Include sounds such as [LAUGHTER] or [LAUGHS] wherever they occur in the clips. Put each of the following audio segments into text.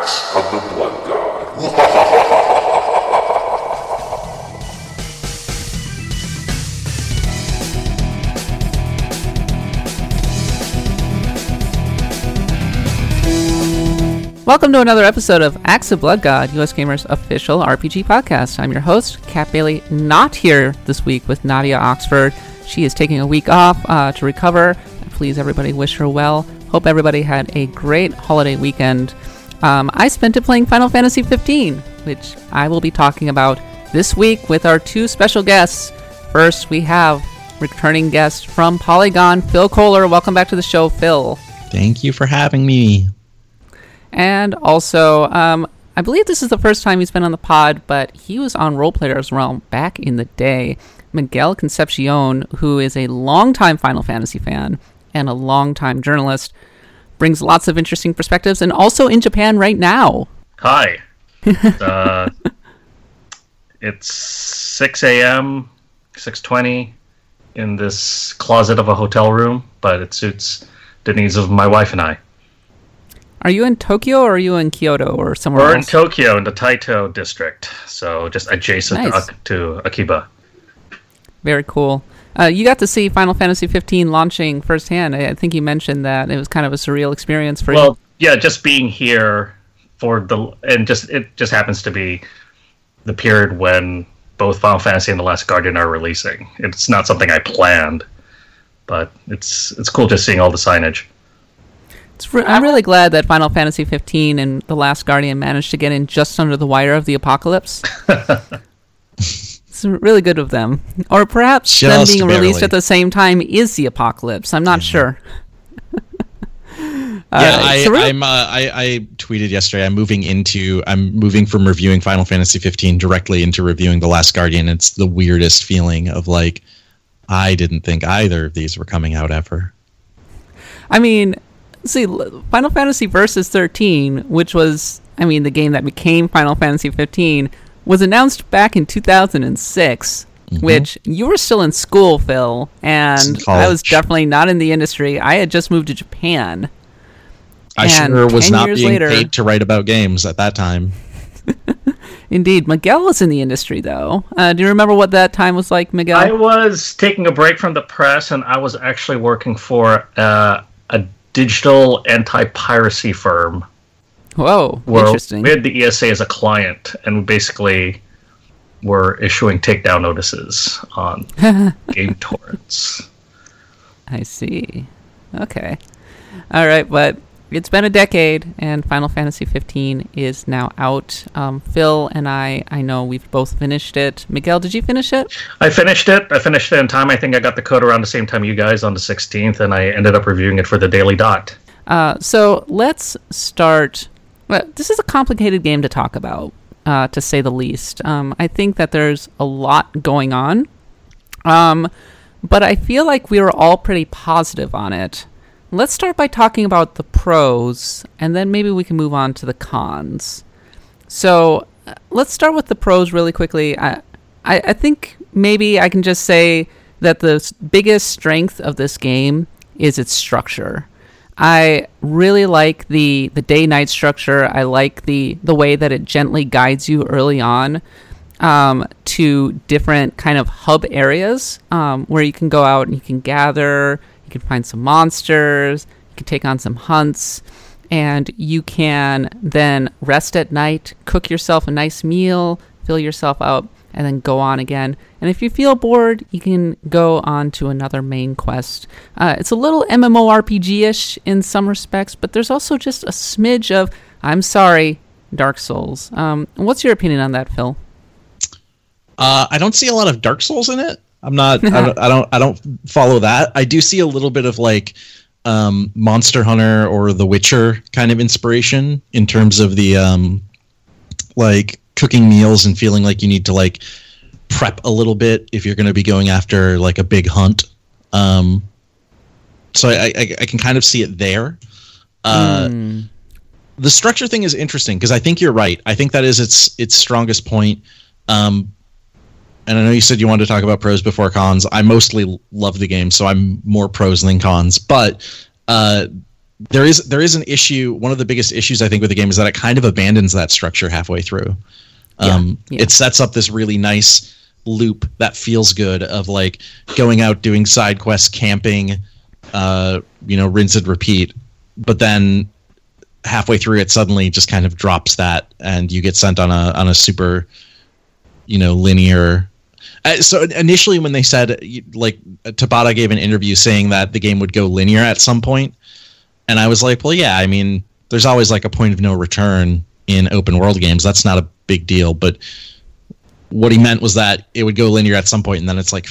Of the Blood God. Welcome to another episode of Axe of Blood God, USgamer's official RPG podcast. I'm your host, Kat Bailey, not here this week with Nadia Oxford. She is taking a week off uh, to recover. Please, everybody, wish her well. Hope everybody had a great holiday weekend. Um, I spent it playing Final Fantasy 15, which I will be talking about this week with our two special guests. First, we have returning guest from Polygon, Phil Kollar. Welcome back to the show, Phil. Thank you for having me. And also, um, I believe this is the first time he's been on the pod, but he was on Role Players Realm back in the day. Miguel Concepcion, who is a longtime Final Fantasy fan and a longtime journalist, brings lots of interesting perspectives, and also in Japan right now. Hi. [LAUGHS] uh, it's 6 a.m., 6:20 in this closet of a hotel room, but it suits the needs of my wife and I. Are you in Tokyo or are you in Kyoto or somewhere We're in? Tokyo in the Taito district, so just adjacent Nice. to, to Akiba. Very cool. Uh, you got to see Final Fantasy 15 launching firsthand. I I think you mentioned that it was kind of a surreal experience for you. Well, yeah, just being here for the and just it just happens to be the period when both Final Fantasy and The Last Guardian are releasing. It's not something I planned, but it's it's cool just seeing all the signage. It's re- I'm really glad that Final Fantasy 15 and The Last Guardian managed to get in just under the wire of the apocalypse. [LAUGHS] it's really good of them. Or perhaps them Just being released at the same time is the apocalypse. I'm not sure. [LAUGHS] yeah, Uh, I, so I'm, Uh, I, I tweeted yesterday. I'm moving into. I'm moving from reviewing Final Fantasy 15 directly into reviewing The Last Guardian. It's the weirdest feeling of like, I didn't think either of these were coming out ever. I mean, see, Final Fantasy Versus 13, which was, I mean, the game that became Final Fantasy 15, was announced back in 2006. Which you were still in school, Phil, and I was definitely not in the industry. I had just moved to Japan. I And sure was not being later- paid to write about games at that time. [LAUGHS] Indeed, Miguel was in the industry, though. Uh, do you remember what that time was like, Miguel? I was taking a break from the press, and I was actually working for uh, a digital anti-piracy firm. Whoa, Where interesting. we had the ESA as a client, and we basically were issuing takedown notices on [LAUGHS] game torrents. I see. Okay. All right, but it's been a decade, and Final Fantasy 15 is now out. Um, Phil and I, I know we've both finished it. Miguel, did you finish it? I finished it. I finished it in time. I think I got the code around the same time you guys on the 16th, and I ended up reviewing it for the Daily Dot. Uh, so let's start. Well, this is a complicated game to talk about, uh, to say the least. Um, I think that there's a lot going on, um, but I feel like we were all pretty positive on it. Let's start by talking about the pros, and then maybe we can move on to the cons. So uh, let's start with the pros really quickly. I, I, I think maybe I can just say that the biggest strength of this game is its structure. I really like the the day night structure. I like the the way that it gently guides you early on um, to different kind of hub areas um, where you can go out and you can gather. You can find some monsters. You can take on some hunts, and you can then rest at night, cook yourself a nice meal, fill yourself up, and then go on again. And if you feel bored, you can go on to another main quest. Uh, it's a little MMORPG ish in some respects, but there's also just a smidge of, I'm sorry, Dark Souls. Um, what's your opinion on that, Phil? Uh, I don't see a lot of Dark Souls in it. I'm not. I, don't, I don't. I don't follow that. I do see a little bit of like um, Monster Hunter or The Witcher kind of inspiration in terms of the um, like cooking meals and feeling like you need to like prep a little bit if you're going to be going after like a big hunt. Um, so I, I, I can kind of see it there. Uh, Hmm. the structure thing is interesting because I think you're right. I think that is its its strongest point. Um, and I know you said you wanted to talk about pros before cons. I mostly love the game, so I'm more pros than cons. But uh, there is there is an issue. One of the biggest issues I think with the game is that it kind of abandons that structure halfway through. Um, yeah. It sets up this really nice loop that feels good of like going out doing side quests, camping, uh, you know, rinse and repeat. But then halfway through, it suddenly just kind of drops that, and you get sent on a on a super, you know, linear. Uh, so initially, when they said like Tabata gave an interview saying that the game would go linear at some point, and I was like, well, yeah, I mean, there's always like a point of no return in open world games. That's not a big deal, but what he meant was that it would go linear at some point, and then it's like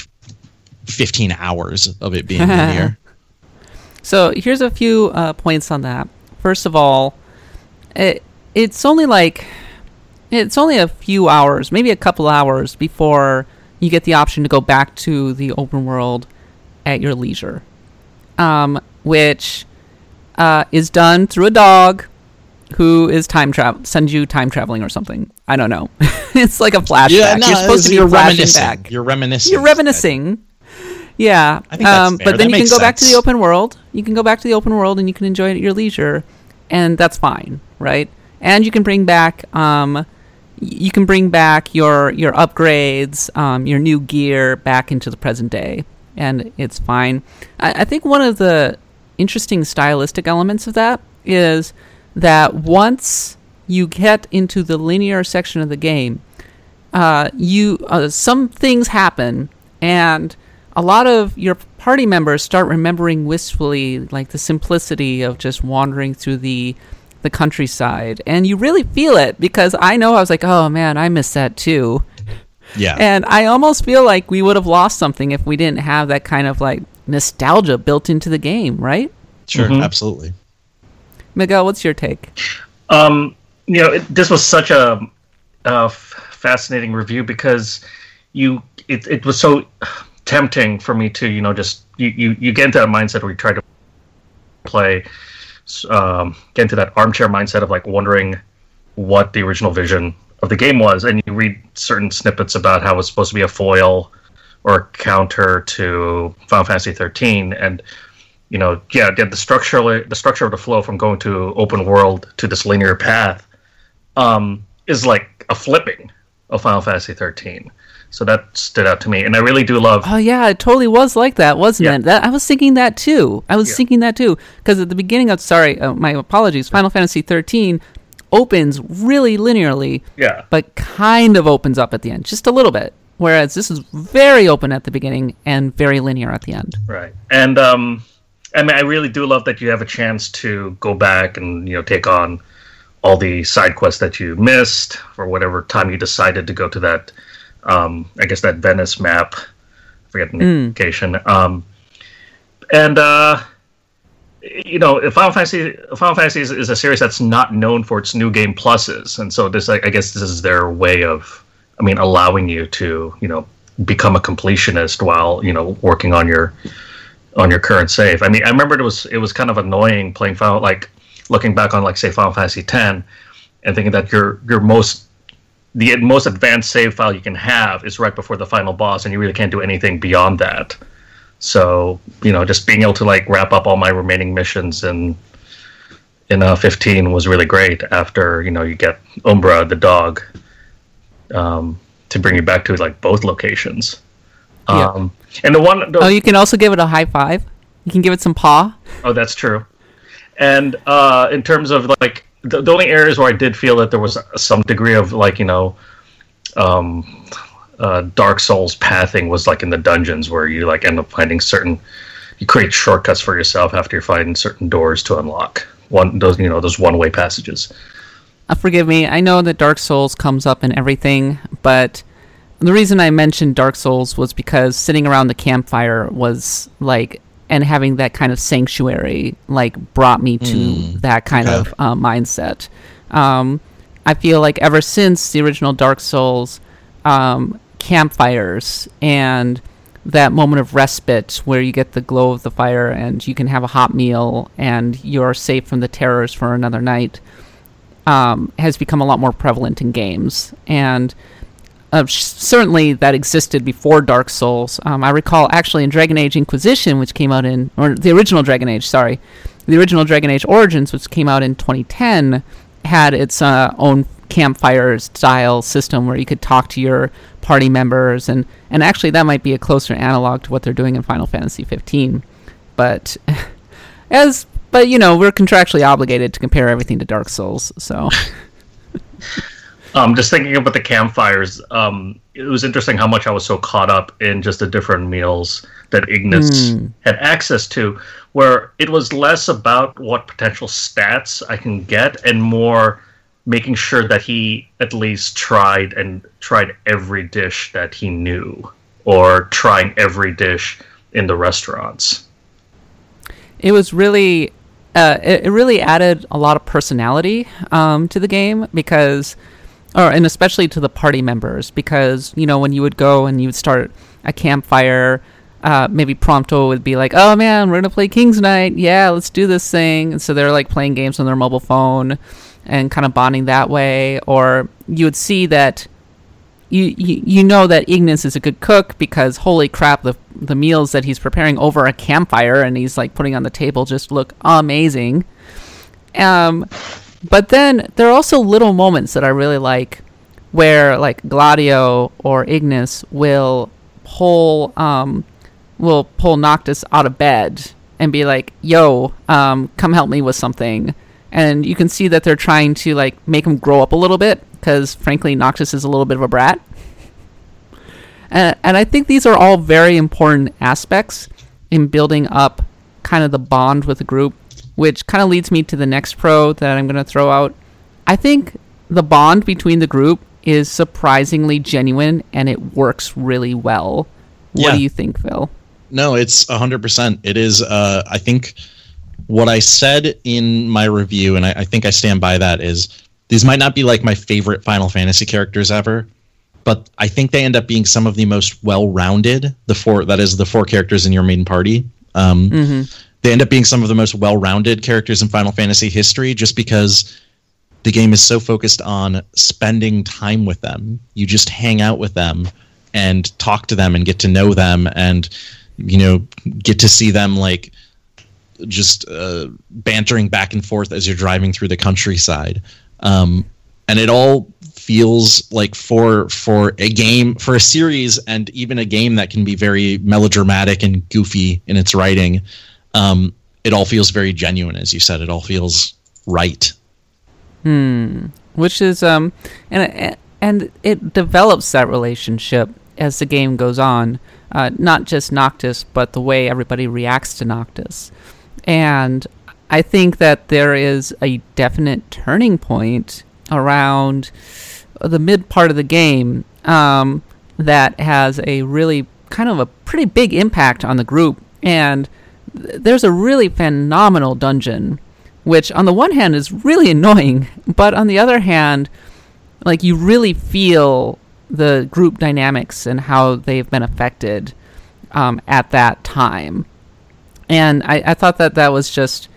15 hours of it being linear. [LAUGHS] So here's a few uh, points on that. First of all, it, it's only like it's only a few hours, maybe a couple hours before you get the option to go back to the open world at your leisure, um, which uh, is done through a dog who is time travel sends you time traveling or something. I don't know. [LAUGHS] it's like a flashback. You're supposed to be you're reminiscing. back. You're reminiscing. You're reminiscing. Yeah. I think that's um, but then That you can go back to the open world. You can go back to the open world and you can enjoy it at your leisure, and that's fine, right? And you can bring back um, you can bring back your your upgrades, um, your new gear back into the present day, and it's fine. I, I think one of the interesting stylistic elements of that is that once you get into the linear section of the game, uh, you uh, some things happen, and a lot of your party members start remembering wistfully, like the simplicity of just wandering through the the countryside, and you really feel it because I know I was like, oh man, I miss that too, Yeah. and I almost feel like we would have lost something if we didn't have that kind of like nostalgia built into the game, right? sure. Mhm. Absolutely. Miguel, what's your take? Um, you know, it, this was such a, a f- fascinating review because you it, it was so tempting for me to you know just you, you, you get into that mindset where you try to play um, get into that armchair mindset of like wondering what the original vision of the game was and you read certain snippets about how it's supposed to be a foil or counter to Final Fantasy 13 and you know, yeah, get the structure the structure of the flow from going to open world to this linear path um, is like a flipping of Final Fantasy 13. So that stood out to me, and I really do love. Oh yeah, it totally was like that, wasn't Yeah. it? That I was thinking that too. I was Yeah. thinking that too because at the beginning of sorry, uh, my apologies. Final Fantasy 13 opens really linearly, Yeah, but kind of opens up at the end, just a little bit. Whereas this is very open at the beginning and very linear at the end. right. And um, I mean, I really do love that you have a chance to go back and you know take on all the side quests that you missed for whatever time you decided to go to that. Um, I guess that Venice map. I forget the location. Um, and uh, you know, Final Fantasy Final Fantasy is, is a series that's not known for its new game pluses, and so this, I, I guess, this is their way of, I mean, allowing you to, you know, become a completionist while you know working on your on your current save. I mean, I remember it was it was kind of annoying playing Final, like looking back on like say Final Fantasy X, and thinking that your your most the most advanced save file you can have is right before the final boss, and you really can't do anything beyond that. So you know, just being able to like wrap up all my remaining missions in in uh, 15 was really great. After you know, you get Umbra the dog um, to bring you back to like both locations. Yeah. Um, and the one, the, Oh, you can also give it a high five. You can give it some paw. Oh, that's true. And uh, in terms of like the, the only areas where I did feel that there was some degree of like you know, um, uh, Dark Souls pathing was like in the dungeons where you like end up finding certain, you create shortcuts for yourself after you find certain doors to unlock one those you know those one way passages. Uh, forgive me. I know that Dark Souls comes up in everything, but the reason I mentioned Dark Souls was because sitting around the campfire was like, and having that kind of sanctuary, like, brought me to that kind okay. of uh, mindset. Um, I feel like ever since the original Dark Souls, um, campfires and that moment of respite where you get the glow of the fire and you can have a hot meal and you're safe from the terrors for another night um, has become a lot more prevalent in games, and uh, certainly that existed before Dark Souls. Um, I recall actually in Dragon Age Inquisition, which came out in, or the original Dragon Age, sorry, the original Dragon Age Origins, which came out in 2010, had its uh, own campfire style system where you could talk to your party members, and and actually that might be a closer analog to what they're doing in Final Fantasy 15. But [LAUGHS] as but you know we're contractually obligated to compare everything to Dark Souls, so. [LAUGHS] Um, just thinking about the campfires, um, it was interesting how much I was so caught up in just the different meals that Ignis Mm. had access to, where it was less about what potential stats I can get and more making sure that he at least tried and tried every dish that he knew, or trying every dish in the restaurants. it was really uh, it, it really added a lot of personality um, to the game because or and especially to the party members because you know when you would go and you would start a campfire uh, maybe Prompto would be like, "Oh man, we're gonna play King's Knight. Yeah, let's do this thing." And so they're like playing games on their mobile phone and kind of bonding that way. Or you would see that you, you you know that Ignis is a good cook because holy crap, the the meals that he's preparing over a campfire and he's like putting on the table just look amazing. Um, but then there are also little moments that I really like, where like Gladio or Ignis will pull um will pull Noctis out of bed and be like, "Yo, um, come help me with something." And you can see that they're trying to like make him grow up a little bit because frankly Noctis is a little bit of a brat. And, and I think these are all very important aspects in building up kind of the bond with the group, which kind of leads me to the next pro that I'm going to throw out. I think the bond between the group is surprisingly genuine and it works really well. What Yeah. do you think, Phil? No, it's hundred percent. It is. Uh, I think what I said in my review, and I, I think I stand by that, is these might not be like my favorite Final Fantasy characters ever, but I think they end up being some of the most well-rounded. The four that is the four characters in your main party. Um, They end up being some of the most well-rounded characters in Final Fantasy history, just because the game is so focused on spending time with them. You just hang out with them and talk to them and get to know them and you know get to see them like just uh, bantering back and forth as you're driving through the countryside um, and it all feels like for for a game for a series and even a game that can be very melodramatic and goofy in its writing um, it all feels very genuine as you said. It all feels right. Which is um and and it develops that relationship as the game goes on uh, not just noctis but the way everybody reacts to noctis. And i think that there is a definite turning point around the mid part of the game um, that has a really kind of a pretty big impact on the group and th- there's a really phenomenal dungeon which on the one hand is really annoying, [LAUGHS] but on the other hand, like you really feel the group dynamics and how they've been affected um, at that time. And I, I thought that that was just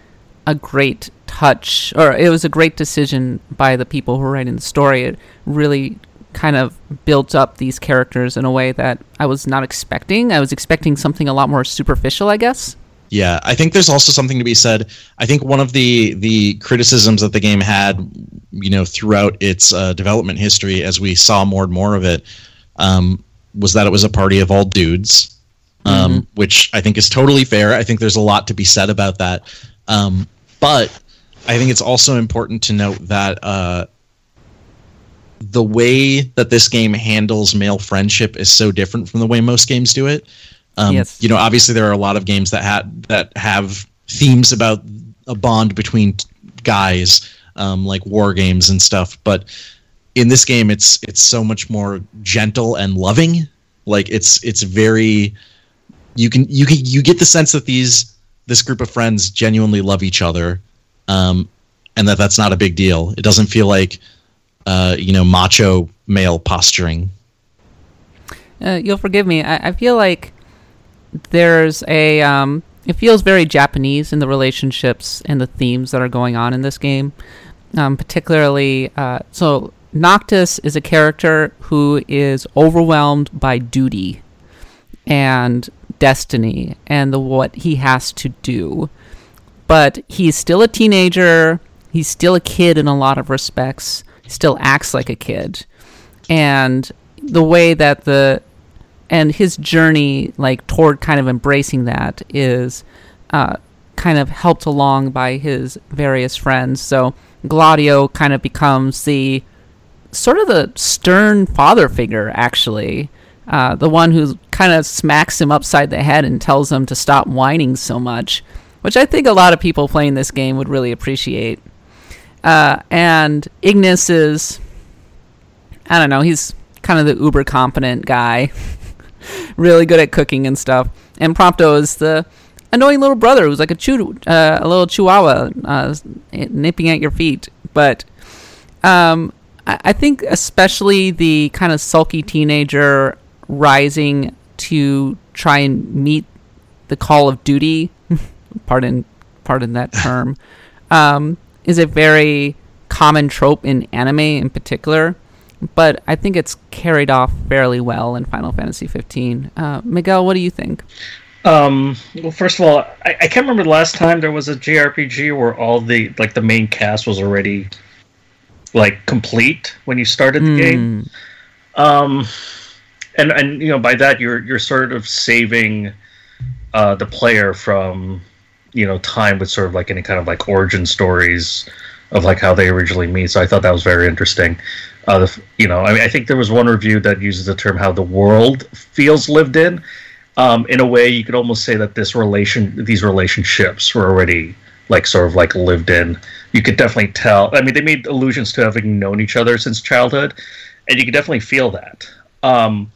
a great touch, or it was a great decision by the people who were writing the story. It really kind of built up these characters in a way that I was not expecting. I was expecting something a lot more superficial, I guess. Yeah, I think there's also something to be said. I think one of the the criticisms that the game had, you know, throughout its uh, development history, as we saw more and more of it, um, was that it was a party of all dudes, um, which I think is totally fair. I think there's a lot to be said about that, um, but I think it's also important to note that uh, the way that this game handles male friendship is so different from the way most games do it. Um, Yes. You know, obviously there are a lot of games that had that have themes about a bond between t- guys, um, like war games and stuff. But in this game, it's it's so much more gentle and loving. Like it's it's very you can you can you get the sense that these this group of friends genuinely love each other, um, and that that's not a big deal. It doesn't feel like uh, you know macho male posturing. uh, you'll forgive me. I, I feel like there's a. Um, it feels very Japanese in the relationships and the themes that are going on in this game. Um, particularly, uh, so Noctis is a character who is overwhelmed by duty and destiny and the what he has to do. but he's still a teenager. He's still a kid in a lot of respects. He still acts like a kid, and the way that the and his journey like toward kind of embracing that is uh, kind of helped along by his various friends. So Gladio kind of becomes the sort of the stern father figure, actually. Uh, the one who kind of smacks him upside the head and tells him to stop whining so much, which I think a lot of people playing this game would really appreciate. Uh, and Ignis is, I don't know, he's kind of the uber competent guy, [LAUGHS] really good at cooking and stuff. And Prompto is the annoying little brother who's like a chew, uh, a little chihuahua uh, nipping at your feet. But um, I, I think especially the kind of sulky teenager rising to try and meet the call of duty, [LAUGHS] pardon, pardon that [LAUGHS] term, um, is a very common trope in anime in particular. But I think it's carried off fairly well in Final Fantasy 15. Uh, Miguel, what do you think? Um, well, first of all, I, I can't remember the last time there was a JRPG where all the like the main cast was already like complete when you started the Hmm. game. Um, and and you know by that you're you're sort of saving uh, the player from you know time with sort of like any kind of like origin stories of like how they originally meet. So I thought that was very interesting. Uh, the, you know, I mean, I think there was one review that uses the term how the world feels lived in. Um, in a way, you could almost say that this relation, these relationships, were already like sort of like lived in. You could definitely tell. I mean, they made allusions to having known each other since childhood, and you could definitely feel that. Um,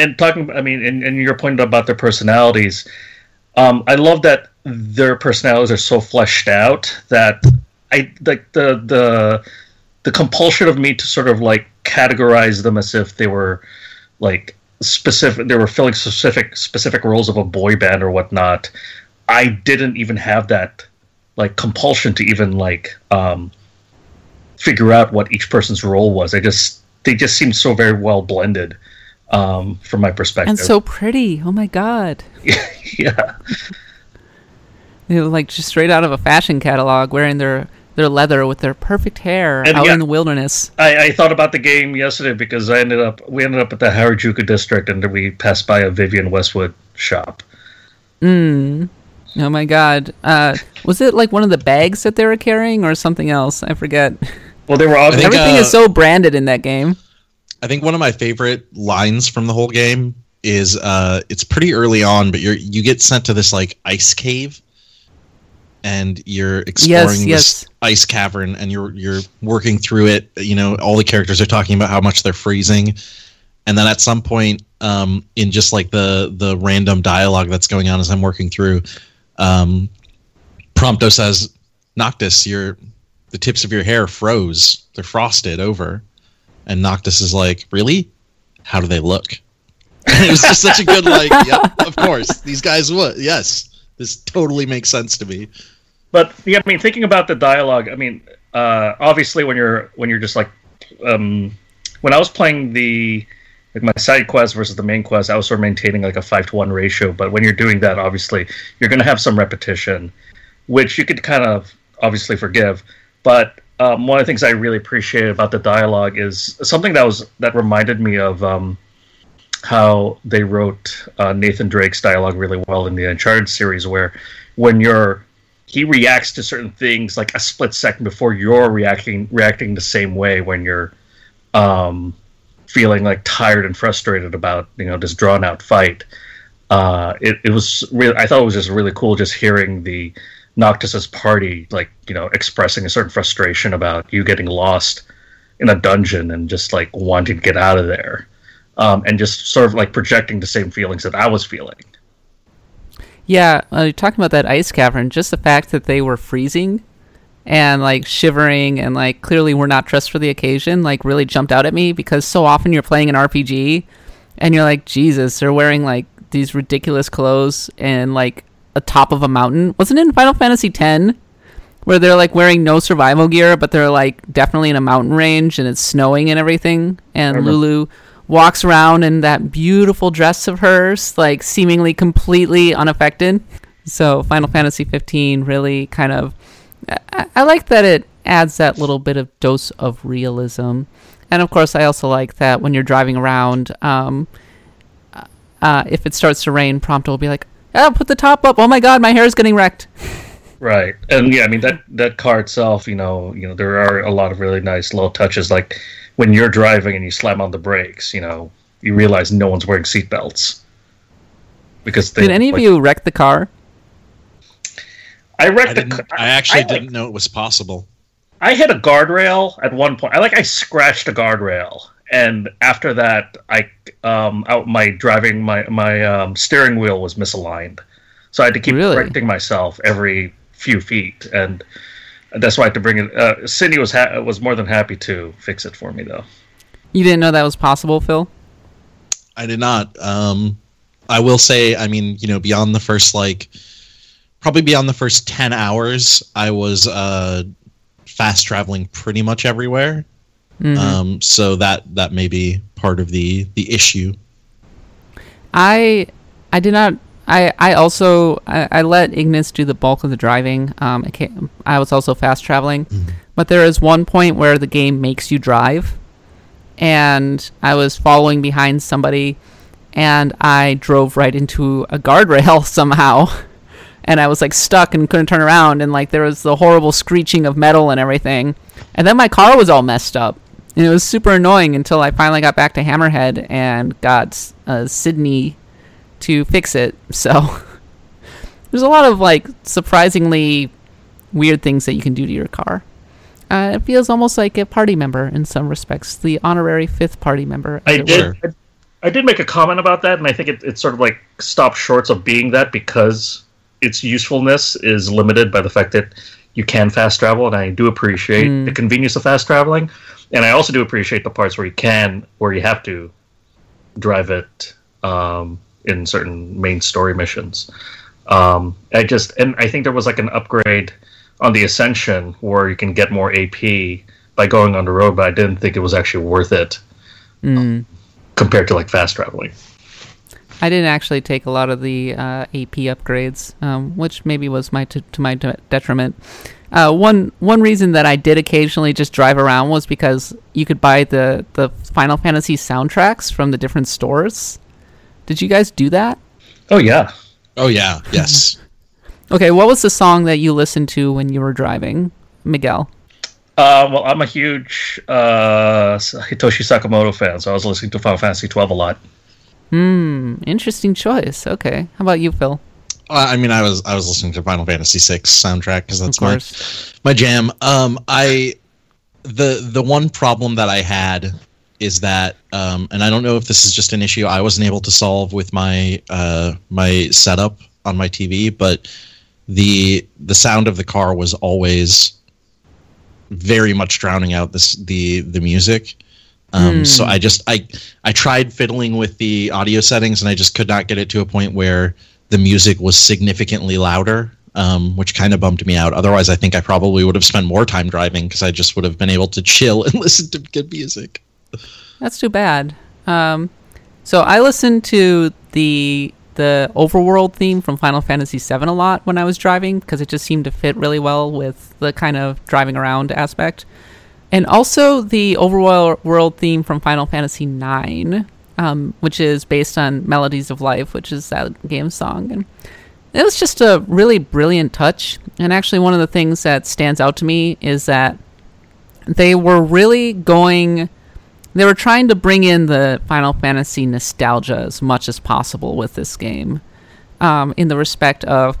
and talking, I mean, and, and your point about their personalities, um, I love that their personalities are so fleshed out that I like the the the compulsion of me to sort of like categorize them as if they were like specific they were filling specific specific roles of a boy band or whatnot i didn't even have that like compulsion to even like um figure out what each person's role was. I just they just seemed so very well blended um from my perspective And so pretty. Oh my god. [LAUGHS] yeah They were like just straight out of a fashion catalog wearing their their leather with their perfect hair And out yeah- in the wilderness. I, I thought about the game yesterday because I ended up we ended up at the Harajuku district and we passed by a Vivienne Westwood shop. Oh my god. Uh, was it like one of the bags that they were carrying or something else? I forget. Well, they were obviously Everything uh, is so branded in that game. I think one of my favorite lines from the whole game is uh it's pretty early on, but you're you get sent to this like ice cave and you're exploring yes. this ice cavern and you're you're working through it. You know, all the characters are talking about how much they're freezing. And then at some point, um, in just like the the random dialogue that's going on as I'm working through, um, Prompto says, "Noctis, your the tips of your hair froze. They're frosted over." And Noctis is like, "Really? How do they look?" [LAUGHS] And it was just such a good like, "Yep, of course, these guys would. Yes, this totally makes sense to me." But yeah, I mean, thinking about the dialogue, I mean, uh, obviously when you're when you're just like, um, when I was playing the like my side quest versus the main quest, I was sort of maintaining like a five to one ratio. But when you're doing that, obviously you're going to have some repetition, which you could kind of obviously forgive. But um, one of the things I really appreciated about the dialogue is something that was that reminded me of um, how they wrote uh, Nathan Drake's dialogue really well in the Uncharted series, where when you're he reacts to certain things like a split second before you're reacting reacting the same way when you're um, feeling like tired and frustrated about you know this drawn out fight. Uh, it, it was really I thought it was just really cool just hearing the Noctis's party like you know expressing a certain frustration about you getting lost in a dungeon and just like wanting to get out of there. Um, and just sort of like projecting the same feelings that I was feeling. Yeah, uh, talking about that ice cavern. Just the fact that they were freezing and like shivering and like clearly were not dressed for the occasion, like really jumped out at me because so often you're playing an RPG and you're like, Jesus, they're wearing like these ridiculous clothes and like a top of a mountain. Wasn't it in Final Fantasy X where they're like wearing no survival gear, but they're like definitely in a mountain range and it's snowing and everything, and. Lulu walks around in that beautiful dress of hers, like seemingly completely unaffected. So Final Fantasy 15 really kind of I, I like that it adds that little bit of dose of realism, and of course I also like that when you're driving around, um, uh, if it starts to rain, Prompto will be like, "Oh, put the top up! Oh my God, my hair is getting wrecked." Right, and yeah, I mean that that car itself, you know, you know, there are a lot of really nice little touches, like when you're driving and you slam on the brakes, you know, you realize no one's wearing seatbelts because they, Did any of like- you wreck the car? I I, wrecked the. didn't, I actually I, didn't know it was possible. I hit a guardrail at one point. I like I scratched a guardrail, and after that, I um out my driving my my um, steering wheel was misaligned, so I had to keep Really? correcting myself every few feet, and that's why I had to bring it. Uh, Cindy was ha- was more than happy to fix it for me, though. You didn't know that was possible, Phil? I did not. Um, I will say, I mean, you know, beyond the first like, probably beyond the first ten hours, I was uh, fast traveling pretty much everywhere. Mhm. Um, so that that may be part of the the issue. I I did not. I I also I, I let Ignis do the bulk of the driving. Um, I, can't, I was also fast traveling, but there is one point where the game makes you drive, and I was following behind somebody, and I drove right into a guardrail [LAUGHS] somehow. And I was like stuck and couldn't turn around, and like there was the horrible screeching of metal and everything. And then my car was all messed up, and it was super annoying until I finally got back to Hammerhead and got uh, Cindy to fix it. [LAUGHS] So there's a lot of like surprisingly weird things that you can do to your car. Uh, it feels almost like a party member in some respects, the honorary fifth party member. I did. I, I did make a comment about that, and I think it, it sort of like stopped short of being that because its usefulness is limited by the fact that you can fast travel, and I do appreciate Mm. the convenience of fast traveling, and I also do appreciate the parts where you can, where you have to drive it um, in certain main story missions. Um, I just and I think there was like an upgrade on the Ascension where you can get more AP by going on the road, but I didn't think it was actually worth it Mm. compared to like fast traveling. I didn't actually take a lot of the uh, AP upgrades, um, which maybe was my t- to my de- detriment. Uh, one one reason that I did occasionally just drive around was because you could buy the the Final Fantasy soundtracks from the different stores. Did you guys do that? Oh yeah. Oh yeah, yes. [LAUGHS] Okay, what was the song that you listened to when you were driving, Miguel? Uh, well, I'm a huge uh, Hitoshi Sakimoto fan, so I was listening to Final Fantasy 12 a lot. Hmm, interesting choice. Okay, how about you, Phil? I mean, I was I was listening to Final Fantasy VI soundtrack because that's my my jam. Um, I the the one problem that I had is that, um, and I don't know if this is just an issue I wasn't able to solve with my uh, my setup on my TV, but the the sound of the car was always very much drowning out this the the music. Um, So I just I I tried fiddling with the audio settings and I just could not get it to a point where the music was significantly louder, um, which kind of bummed me out. Otherwise, I think I probably would have spent more time driving because I just would have been able to chill [LAUGHS] and listen to good music. That's too bad. Um, so I listened to the the overworld theme from Final Fantasy VII a lot when I was driving because it just seemed to fit really well with the kind of driving around aspect, and also the overworld theme from Final Fantasy IX, um, which is based on Melodies of Life, which is that game song, and it was just a really brilliant touch. And actually, one of the things that stands out to me is that they were really going they were trying to bring in the Final Fantasy nostalgia as much as possible with this game. Um, in the respect of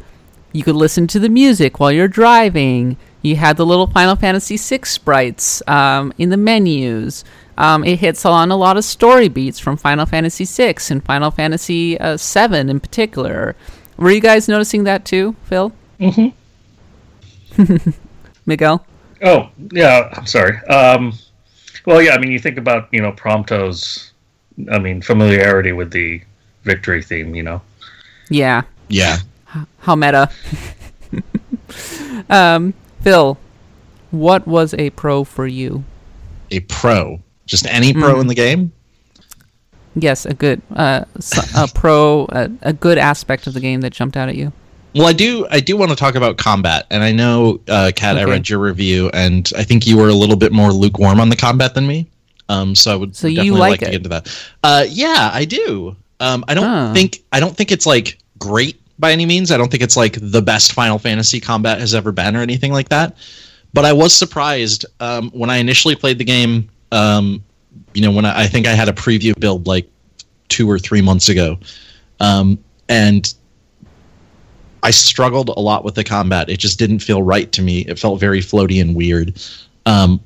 you could listen to the music while you're driving. You had the little Final Fantasy VI sprites um, in the menus. Um, it hits on a lot of story beats from Final Fantasy VI and Final Fantasy uh, VII in particular. Were you guys noticing that too, Phil? Mm-hmm. [LAUGHS] Miguel? Oh, yeah, I'm sorry. Um, well, yeah, I mean, you think about, you know, Prompto's, I mean, familiarity with the victory theme, you know? Yeah. Yeah. How meta. [LAUGHS] um, Phil, what was a pro for you? A pro. Just any pro in the game? Yes, a good, uh, a pro, a, a good aspect of the game that jumped out at you. Well, I do. I do want to talk about combat, and I know, uh, Kat, I read your review, and I think you were a little bit more lukewarm on the combat than me. Um, so I would So definitely like like, to get into that. Uh, yeah, I do. Um, I don't Ah. think I don't think it's like great by any means. I don't think it's like the best Final Fantasy combat has ever been or anything like that. But I was surprised um, when I initially played the game. Um, you know, when I, I think I had a preview build like two or three months ago, um, and I struggled a lot with the combat. It just didn't feel right to me. It felt very floaty and weird. Um,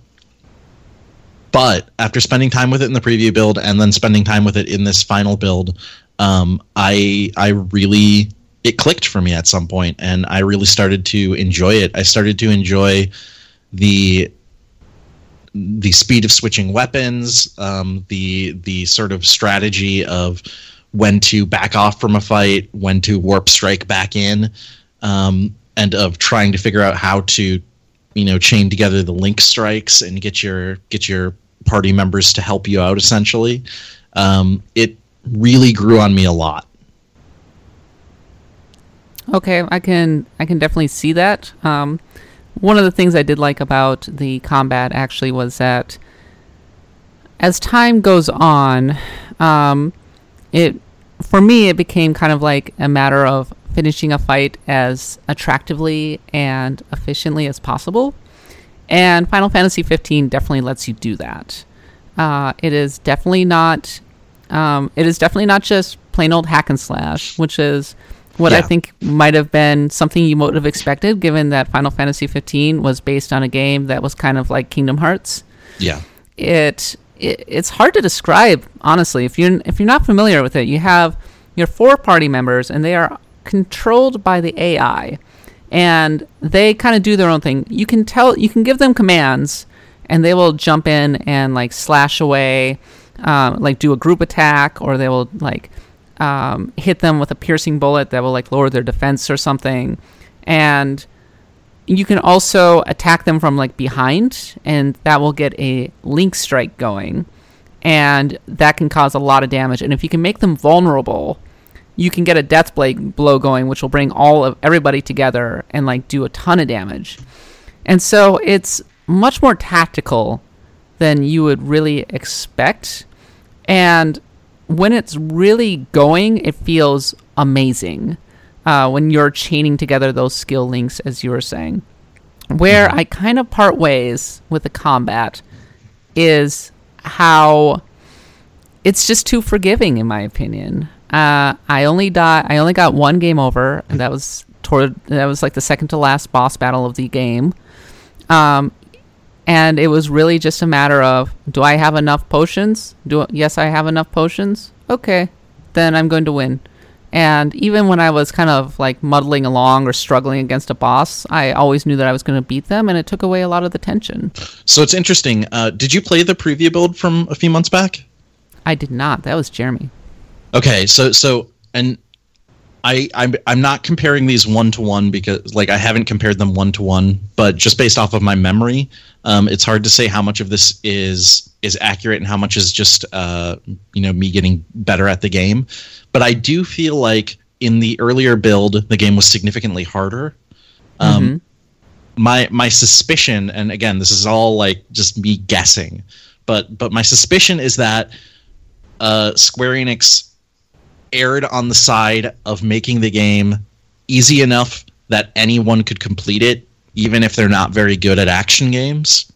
but after spending time with it in the preview build and then spending time with it in this final build, um, I I really it clicked for me at some point, and I really started to enjoy it. I started to enjoy the the speed of switching weapons, um, the the sort of strategy of when to back off from a fight, when to warp strike back in, um, and of trying to figure out how to, you know, chain together the link strikes and get your get your party members to help you out. Essentially, um, it really grew on me a lot. Okay, I can I can definitely see that. Um, one of the things I did like about the combat actually was that as time goes on, um, it for me it became kind of like a matter of finishing a fight as attractively and efficiently as possible. And Final Fantasy 15 definitely lets you do that. Uh, it is definitely not. Um, it is definitely not just plain old hack and slash, which is what I think might have been something you would have expected, given that Final Fantasy 15 was based on a game that was kind of like Kingdom Hearts. Yeah. it, it it's hard to describe honestly. If you're if you're not familiar with it you have your four party members and they are controlled by the AI and they kind of do their own thing. You can tell you can give them commands and they will jump in and like slash away um, like do a group attack or they will like um, hit them with a piercing bullet that will like lower their defense or something. And you can also attack them from like behind and that will get a link strike going. And that can cause a lot of damage. And if you can make them vulnerable you can get a death blow going which will bring all of everybody together and like do a ton of damage. And so it's much more tactical than you would really expect. And when it's really going it feels amazing uh, when you're chaining together those skill links, as you were saying. Where I kind of part ways with the combat is how it's just too forgiving, in my opinion. Uh, I only die. I only got one game over, and that was toward that was like the second to last boss battle of the game. Um, and it was really just a matter of do I have enough potions? Do yes, I have enough potions. Okay, then I'm going to win. And even when I was kind of like muddling along or struggling against a boss, I always knew that I was going to beat them, and it took away a lot of the tension. So it's interesting. Uh, did you play the preview build from a few months back? I did not. That was Jeremy. Okay, so so and I I'm I'm not comparing these one to one because like I haven't compared them one to one, but just based off of my memory, um, it's hard to say how much of this is is accurate and how much is just uh, you know me getting better at the game. But I do feel like in the earlier build, the game was significantly harder. Um, my my suspicion, and again, this is all like just me guessing, but but my suspicion is that uh, Square Enix erred on the side of making the game easy enough that anyone could complete it, even if they're not very good at action games,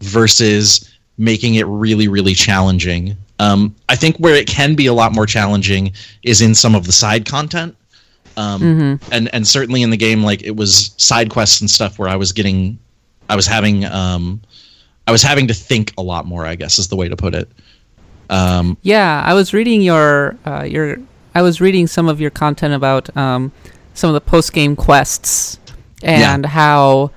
versus making it really, really challenging. Um, I think where it can be a lot more challenging is in some of the side content. Um, and and certainly in the game, like it was side quests and stuff where I was getting, I was having, um, I was having to think a lot more. I guess is the way to put it. Um, Yeah, I was reading your uh, your. I was reading some of your content about um, some of the post game quests and how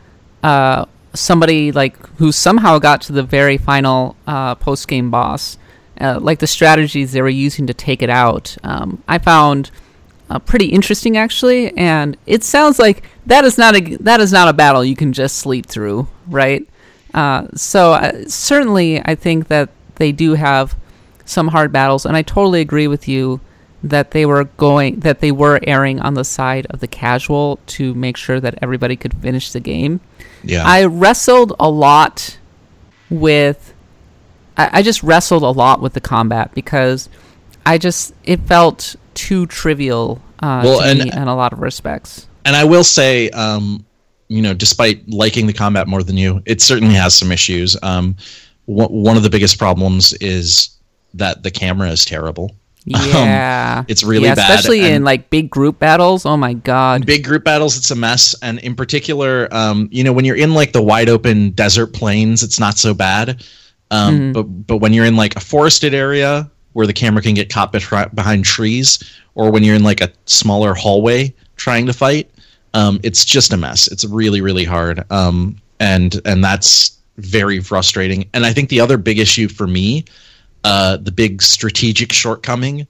uh, somebody like who somehow got to the very final uh, post game boss, uh, like the strategies they were using to take it out. Um, I found uh, pretty interesting actually, and it sounds like that is not a that is not a battle you can just sleep through, right? Uh, so uh, certainly, I think that they do have some hard battles, and I totally agree with you that they were going that they were erring on the side of the casual to make sure that everybody could finish the game. Yeah. I wrestled a lot with I, I just wrestled a lot with the combat because I just it felt too trivial uh, Well, to and- me in a lot of respects. and I will say, um, you know, despite liking the combat more than you, it certainly has some issues. Um, one of the biggest problems is that the camera is terrible. Yeah, [LAUGHS] Um, it's really yeah, bad, especially in like big group battles. Oh my god! Big group battles, it's a mess. And in particular, um, you know, when you're in like the wide open desert plains, it's not so bad. Um, Mm-hmm. But but when you're in like a forested area where the camera can get caught behind trees, or when you're in like a smaller hallway trying to fight, um, it's just a mess. It's really really hard. Um, and and that's very frustrating. And I think the other big issue for me, uh, the big strategic shortcoming,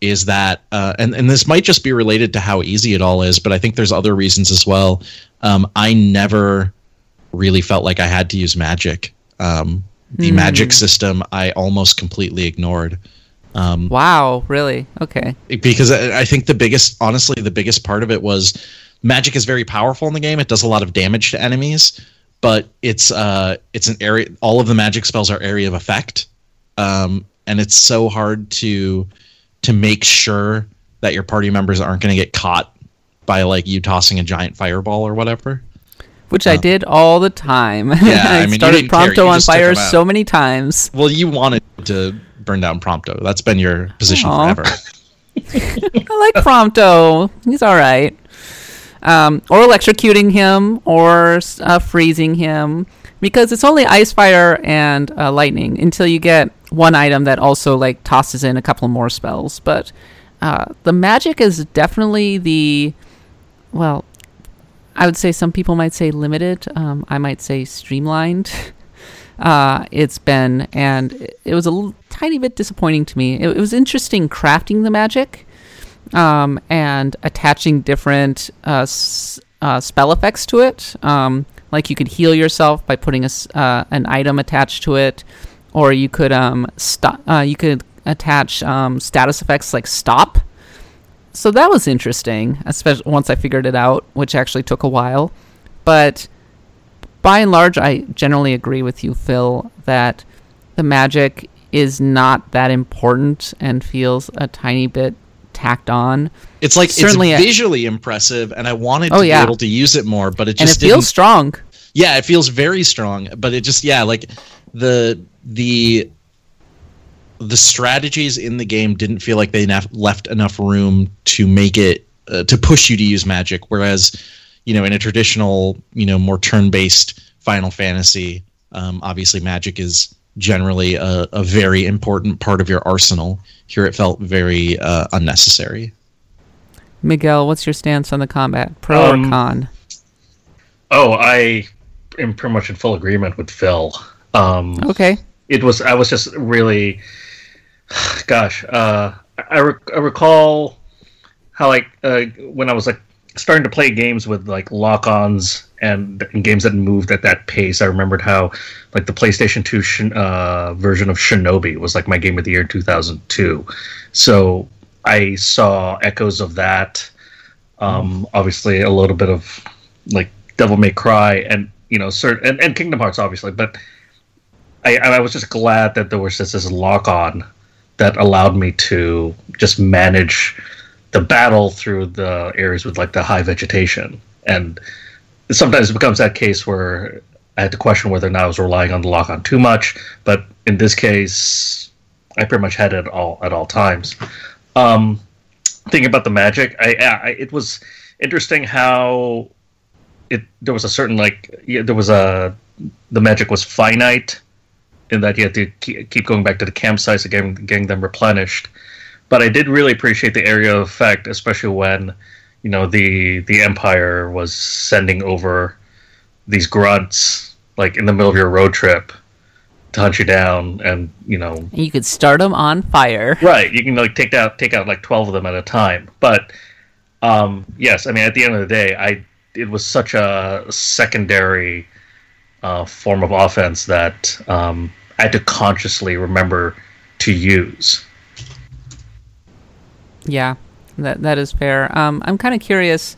is that uh, and and this might just be related to how easy it all is, but I think there's other reasons as well. Um, I never really felt like I had to use magic. Um, the magic system I almost completely ignored Wow, really? Okay. because I, I think the biggest, honestly, the biggest part of it was magic is very powerful in the game. It does a lot of damage to enemies, but it's uh, it's an area. All of the magic spells are area of effect, um, and it's so hard to to make sure that your party members aren't going to get caught by like you tossing a giant fireball or whatever. Which I did all the time. Uh, [LAUGHS] Yeah, I I, mean, you started. Prompto on fire so many times. Well, you wanted to burn down Prompto. That's been your position Aw. forever. [LAUGHS] [LAUGHS] I like Prompto. He's all right. Um, or electrocuting him, or uh, freezing him, because it's only ice, fire, and uh, lightning until you get one item that also like tosses in a couple more spells. But uh, the magic is definitely the well. I would say some people might say limited. Um, I might say streamlined. [LAUGHS] uh, it's been, and it- was a l- tiny bit disappointing to me. It, it was interesting crafting the magic um, and attaching different uh, s- uh, spell effects to it. Um, like you could heal yourself by putting a uh, an item attached to it, or you could um, stop. Uh, you could attach um, status effects like stop. So that was interesting, especially once I figured it out, which actually took a while. But by and large, I generally agree with you, Phil, that the magic is not that important and feels a tiny bit tacked on. It's like Certainly it's visually impressive, and I wanted Oh, to yeah. be able to use it more, but it just And it feels strong. yeah, it feels very strong, but it just yeah, like the the the strategies in the game didn't feel like they naf- left enough room to make it uh, to push you to use magic. Whereas, you know, in a traditional, you know, more turn-based Final Fantasy, um, obviously magic is generally a, a very important part of your arsenal. Here, it felt very uh, unnecessary. Miguel, what's your stance on the combat? Pro or Um, con? Oh, I am pretty much in full agreement with Phil. Um, Okay. it was I was just really, [SIGHS] gosh, uh, I, rec- I recall how like uh, when I was like starting to play games with like lock-ons and, and games that moved at that pace. I remembered how like the PlayStation Two shin- uh, version of Shinobi was like my game of the year in two thousand two. So I saw echoes of that. Um, obviously, a little bit of like Devil May Cry and you know certain and, and Kingdom Hearts, obviously, but I, I was just glad that there was just this lock on that allowed me to just manage the battle through the areas with like the high vegetation. And sometimes it becomes that case where I had to question whether or not I was relying on the lock on too much. But in this case, I pretty much had it all at all times. Um, thinking about the magic, I, I it was interesting how it there was a certain like yeah, there was a the magic was finite in that you had to keep going back to the campsites and getting, getting them replenished. But I did really appreciate the area of effect, especially when you know the the Empire was sending over these grunts like in the middle of your road trip to hunt you down, and you know You could start them on fire. Right, you can like take out take out like twelve of them at a time. But um, yes, I mean at the end of the day, I it was such a secondary uh, form of offense that um, I had to consciously remember to use. Yeah, that that is fair. Um, I'm kind of curious.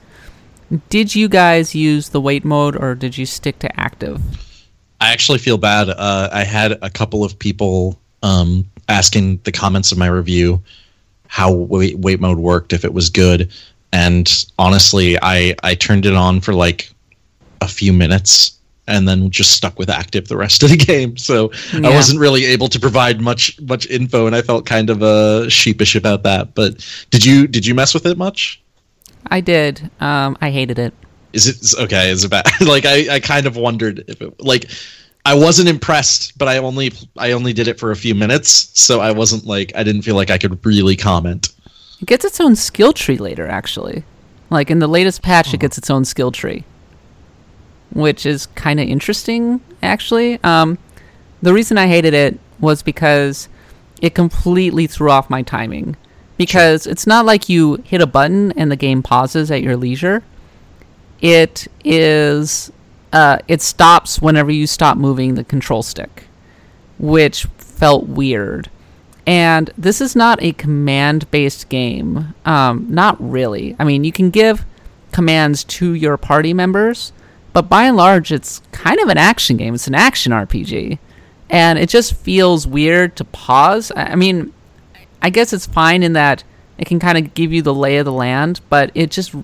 Did you guys use the wait mode or did you stick to active? I actually feel bad. Uh, I had a couple of people um, asking the comments of my review how wait, wait mode worked, if it was good, and honestly, I I turned it on for like a few minutes and then just stuck with active the rest of the [LAUGHS] game. So Yeah. I wasn't really able to provide much much info, and I felt kind of uh, sheepish about that. But did you did you mess with it much? I did. Um, I hated it. Is it okay? Is it bad? [LAUGHS] like I, I kind of wondered if it like I wasn't impressed, but I only I only did it for a few minutes, so I wasn't like I didn't feel like I could really comment. It gets its own skill tree later, actually. Like in the latest patch, it gets its own skill tree, which is kind of interesting, actually. Um, the reason I hated it was because it completely threw off my timing. Because it's not like you hit a button and the game pauses at your leisure. It is, uh, it stops whenever you stop moving the control stick, which felt weird. And this is not a command based game. Um, not really. I mean, you can give commands to your party members, but by and large, it's kind of an action game. It's an action RPG. And it just feels weird to pause. I mean, I guess it's fine in that it can kind of give you the lay of the land, but it just.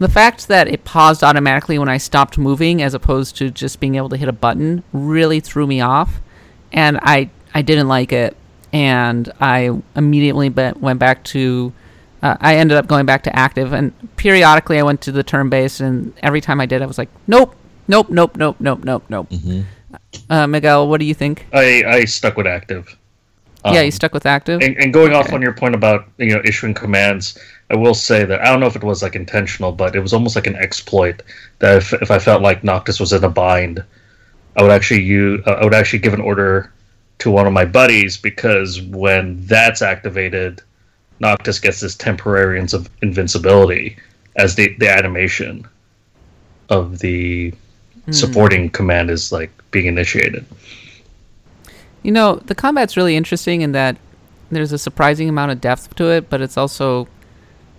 The fact that it paused automatically when I stopped moving as opposed to just being able to hit a button really threw me off. And I, I didn't like it and I immediately went back to. Uh, I ended up going back to active, and periodically I went to the turn based, and every time I did, I was like, nope, nope, nope, nope, nope, nope, nope. Uh, Miguel, what do you think? I, I stuck with active. yeah, Um, you stuck with active. And, and going off on your point about you know issuing commands, I will say that I don't know if it was like intentional, but it was almost like an exploit that if, if I felt like Noctis was in a bind, I would actually use uh, I would actually give an order to one of my buddies because when that's activated, Noctis gets this temporary ins- invincibility as the the animation of the hmm. supporting command is like being initiated. You know, the combat's really interesting in that there's a surprising amount of depth to it, but it's also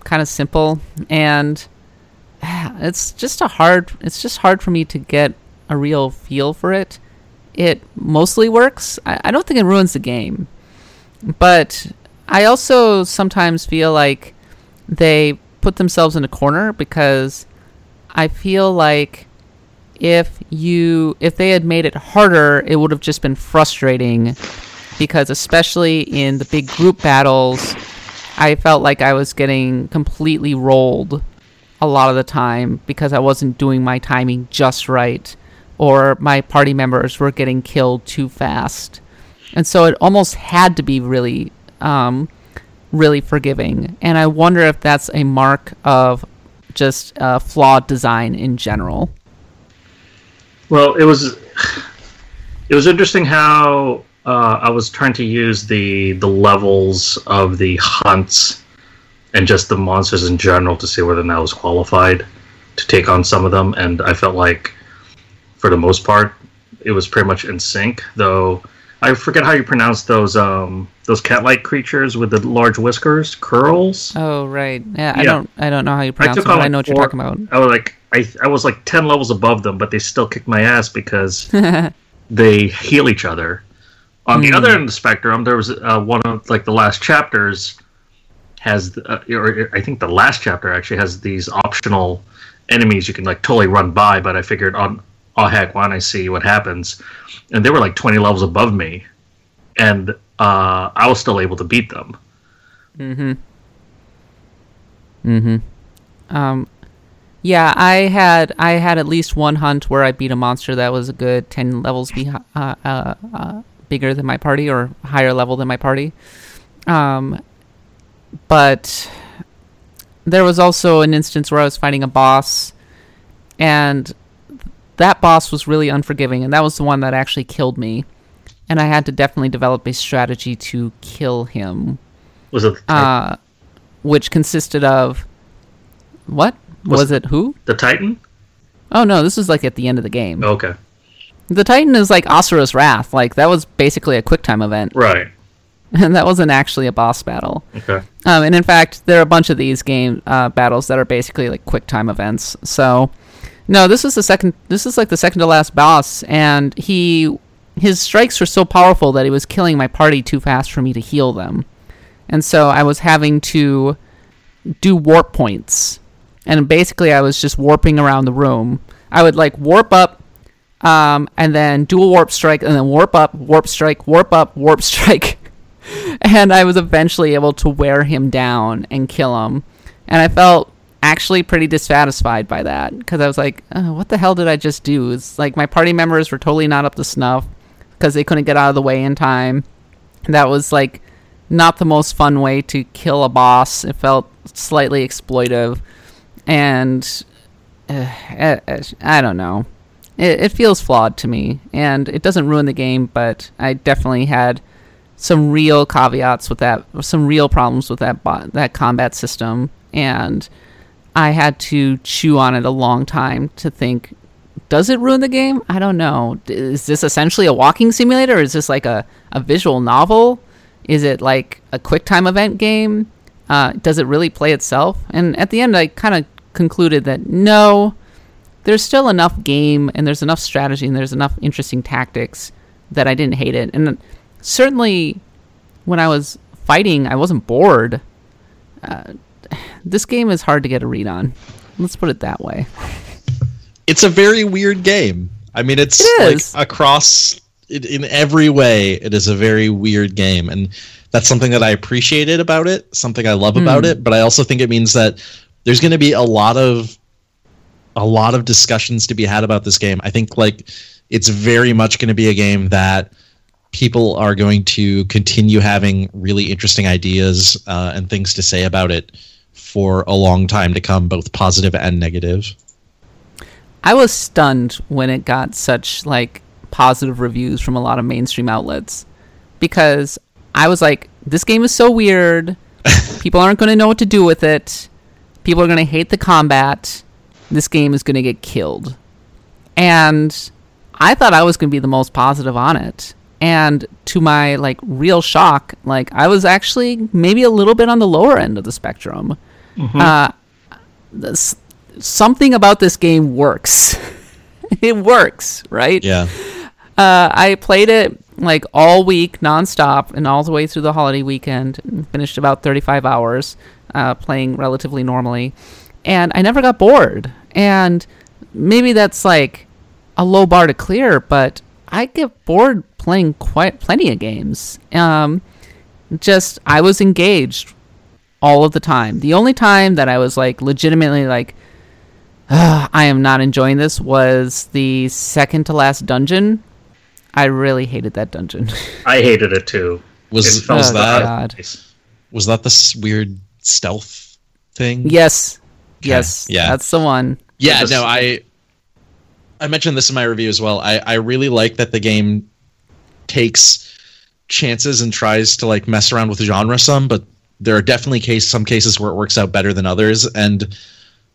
kind of simple and ah, it's just a hard it's just hard for me to get a real feel for it. It mostly works. I, I don't think it ruins the game. But I also sometimes feel like they put themselves in a corner because I feel like if you if they had made it harder, it would have just been frustrating because especially in the big group battles, I felt like I was getting completely rolled a lot of the time because I wasn't doing my timing just right or my party members were getting killed too fast. And so it almost had to be really um, really forgiving. And I wonder if that's a mark of just uh, flawed design in general. Well, it was it was interesting how uh, I was trying to use the the levels of the hunts and just the monsters in general to see whether or not I was qualified to take on some of them, and I felt like for the most part it was pretty much in sync. Though I forget how you pronounce those um, those cat-like creatures with the large whiskers, Coeurls. Oh right, yeah. I don't I don't know how you pronounce it, but on, I know what you're talking about. I was like I I was like ten levels above them, but they still kicked my ass because [LAUGHS] they heal each other. On the other end of the spectrum, there was uh, one of like the last chapters has, uh, or I think the last chapter actually has these optional enemies you can like totally run by. But I figured on, oh heck, why don't I see what happens? And they were like twenty levels above me, and uh, I was still able to beat them. Mm-hmm. Mm-hmm. Um, yeah, I had I had at least one hunt where I beat a monster that was a good ten levels be- uh, uh, uh, bigger than my party or higher level than my party. Um, but there was also an instance where I was fighting a boss, and that boss was really unforgiving, and that was the one that actually killed me. And I had to definitely develop a strategy to kill him Was it the, uh, which consisted of what was, Was- it? Who? the Titan? Oh no, this was like at the end of the game. Okay, The Titan is like Asura's Wrath. Like that was basically a quick time event. right. [LAUGHS] and that wasn't actually a boss battle. Okay. Um, and in fact, there are a bunch of these game uh, battles that are basically like quick time events. So, no, this is the second. This is like the second to last boss, and he his strikes were so powerful that he was killing my party too fast for me to heal them, and so I was having to do warp points, and basically I was just warping around the room. I would like warp up, um, and then do a warp strike, and then warp up, warp strike, warp up, warp [LAUGHS] strike. and I was eventually able to wear him down and kill him. And I felt actually pretty dissatisfied by that because I was like, oh, what the hell did I just do? It's like my party members were totally not up to snuff because they couldn't get out of the way in time. That was like not the most fun way to kill a boss. It felt slightly exploitive. And uh, uh, I don't know. It, it feels flawed to me. And it doesn't ruin the game, but I definitely had some real caveats with that, some real problems with that bo- that combat system, and I had to chew on it a long time to think, does it ruin the game? I don't know. Is this essentially a walking simulator? Or is this like a, a visual novel? Is it like a quick time event game? Uh, does it really play itself? And at the end, I kind of concluded that no, there's still enough game and there's enough strategy and there's enough interesting tactics that I didn't hate it. And certainly when I was fighting, I wasn't bored. Uh, this game is hard to get a read on. Let's put it that way. It's a very weird game. I mean, it's It like across in, in every way. It is a very weird game, and that's something that I appreciated about it. Something I love about it. But I also think it means that there's going to be a lot of a lot of discussions to be had about this game. I think like it's very much going to be a game that people are going to continue having really interesting ideas uh, and things to say about it for a long time to come, both positive and negative. I was stunned when it got such like positive reviews from a lot of mainstream outlets because I was like, this game is so weird. [LAUGHS] People aren't going to know what to do with it. People are going to hate the combat. This game is going to get killed. And I thought I was going to be the most positive on it. And to my like real shock, like I was actually maybe a little bit on the lower end of the spectrum. Uh, this, something about this game works. [LAUGHS] it works, right? Yeah. Uh, I played it like all week nonstop and all the way through the holiday weekend. and Finished about 35 hours uh, playing relatively normally. And I never got bored. And maybe that's like a low bar to clear, but I get bored playing quite plenty of games. Um, just, I was engaged all of the time. The only time that I was like legitimately like, I am not enjoying this was the second to last dungeon. I really hated that dungeon. [LAUGHS] I hated it too. Was It was Oh, that God. was that this weird stealth thing? yes. Yes. yeah. That's the one. Yeah, Just- no, I I mentioned this in my review as well. I I really like that the game takes chances and tries to like mess around with genre some, but there are definitely case some cases where it works out better than others and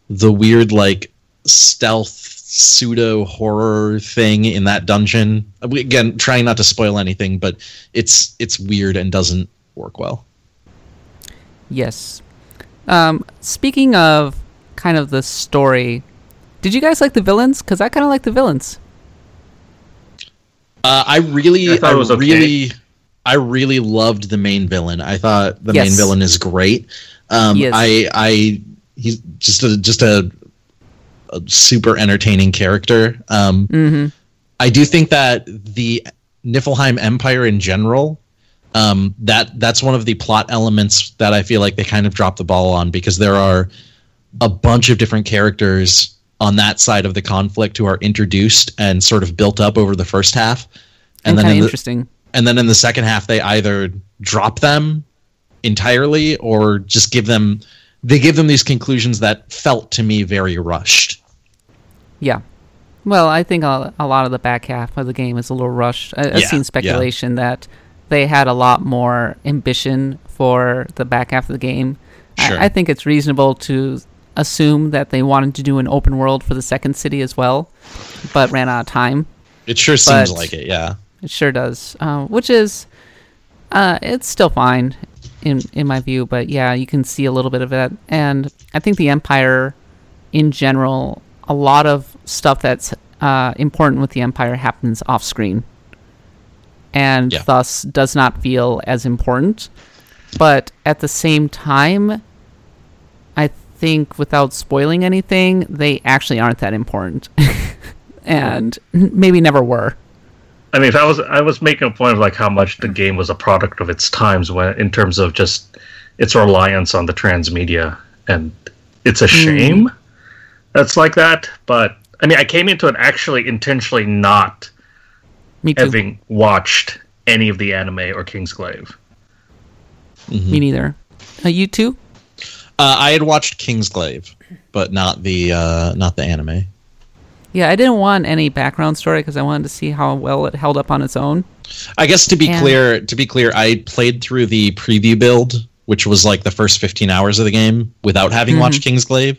the weird like stealth pseudo horror thing in that dungeon again trying not to spoil anything but it's it's weird and doesn't work well Yes. Um, speaking of kind of the story, did you guys like the villains? Because I kind of like the villains. Uh, I really, I I, it was okay. really, I really loved the main villain. I thought the main villain is great. Um, He is. I, I, he's just a just a, a super entertaining character. Um, Mm-hmm. I do think that the Niflheim Empire in general, um, that that's one of the plot elements that I feel like they kind of dropped the ball on because there are a bunch of different characters on that side of the conflict who are introduced and sort of built up over the first half, And, then in of the, interesting. and then in the second half they either drop them entirely or just give them they give them these conclusions that felt to me very rushed. Yeah. Well, I think a, a lot of the back half of the game is a little rushed. I, I've Yeah, seen yeah. speculation that they had a lot more ambition for the back half of the game. Sure. I, I think it's reasonable to assume that they wanted to do an open world for the second city as well, but ran out of time. It sure seems like it, yeah. It sure does. Uh, which is Uh, it's still fine in in my view, but yeah, you can see a little bit of it. And I think the Empire, in general, a lot of stuff that's uh, important with the Empire happens off screen, and Yeah. thus does not feel as important. But at the same time, think without spoiling anything, they actually aren't that important, [LAUGHS] and maybe never were. I mean, if I was I was making a point of like how much the game was a product of its times when in terms of just its reliance on the transmedia, and it's a shame that's like that. But I mean, I came into it actually intentionally not having watched any of the anime or Kingsglaive. Me neither. Uh, you too? Uh, I had watched Kingsglaive, but not the uh, not the anime. Yeah, I didn't want any background story because I wanted to see how well it held up on its own. I guess to be And- clear, to be clear, I played through the preview build, which was like the first 15 hours of the game, without having watched Kingsglaive.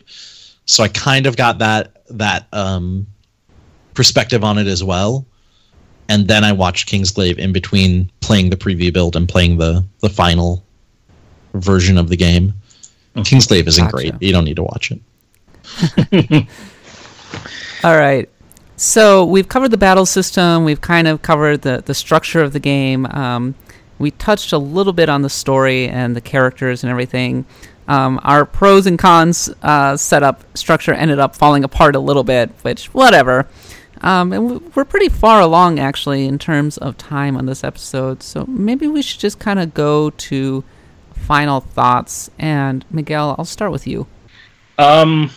So I kind of got that that um, perspective on it as well. And then I watched Kingsglaive in between playing the preview build and playing the the final version of the game. Kingsglaive isn't Gotcha. great. You don't need to watch it. [LAUGHS] All right. So we've covered the battle system. We've kind of covered the, the structure of the game. Um, we touched a little bit on the story and the characters and everything. Um, our pros and cons uh, setup structure ended up falling apart a little bit, which, whatever. Um, and we're pretty far along, actually, in terms of time on this episode. So maybe we should just kind of go to final thoughts. And Miguel, I'll start with you. Um,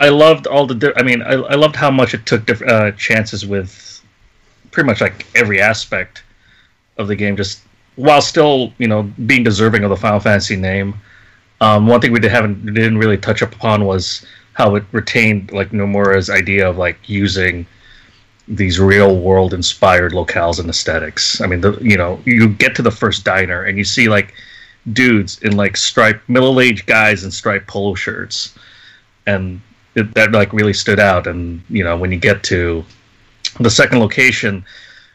I loved all the. Di- I mean, I, I loved how much it took diff- uh, chances with pretty much like every aspect of the game, just while still you know being deserving of the Final Fantasy name. Um, one thing we did haven't didn't really touch upon was how it retained like Nomura's idea of like using these real world inspired locales and aesthetics. I mean, the you know you get to the first diner and you see like dudes in like striped middle aged guys in striped polo shirts, and it, that like really stood out. And you know when you get to the second location,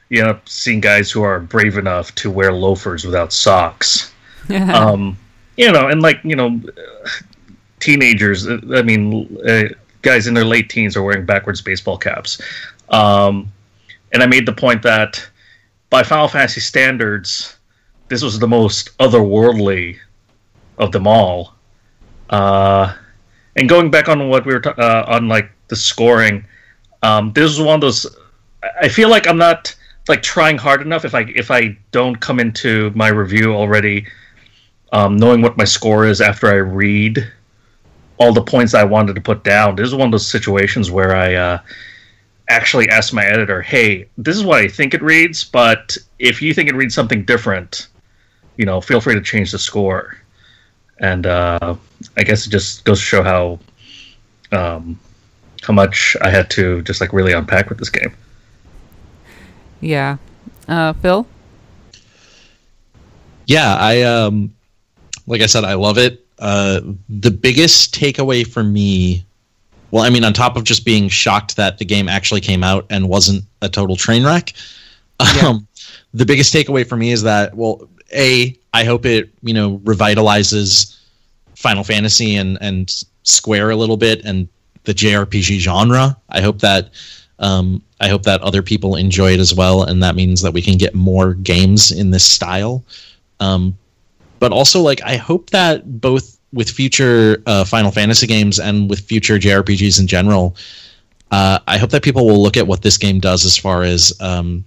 you end up seeing guys who are brave enough to wear loafers without socks. [LAUGHS] um, you know, and like you know, teenagers. I mean, uh, guys in their late teens are wearing backwards baseball caps. Um, and I made the point that by Final Fantasy standards, this was the most otherworldly of them all. Uh, and going back on what we were ta- uh, on, like the scoring, um, this is one of those. I- I feel like I'm not like trying hard enough if I if I don't come into my review already um, knowing what my score is after I read all the points I wanted to put down. This is one of those situations where I uh, actually asked my editor, "Hey, this is what I think it reads, but if you think it reads something different, you know, feel free to change the score." And uh, I guess it just goes to show how um, how much I had to just like really unpack with this game. Yeah. Uh, Phil? Yeah, I um like I said, I love it. Uh the biggest takeaway for me well, I mean, on top of just being shocked that the game actually came out and wasn't a total train wreck, Yeah. um, the biggest takeaway for me is that, well, a, I hope it, you know, revitalizes Final Fantasy and and Square a little bit and the JRPG genre. I hope that um, I hope that other people enjoy it as well, and that means that we can get more games in this style. Um, but also, like, I hope that both with future uh, Final Fantasy games and with future JRPGs in general, uh, I hope that people will look at what this game does as far as um,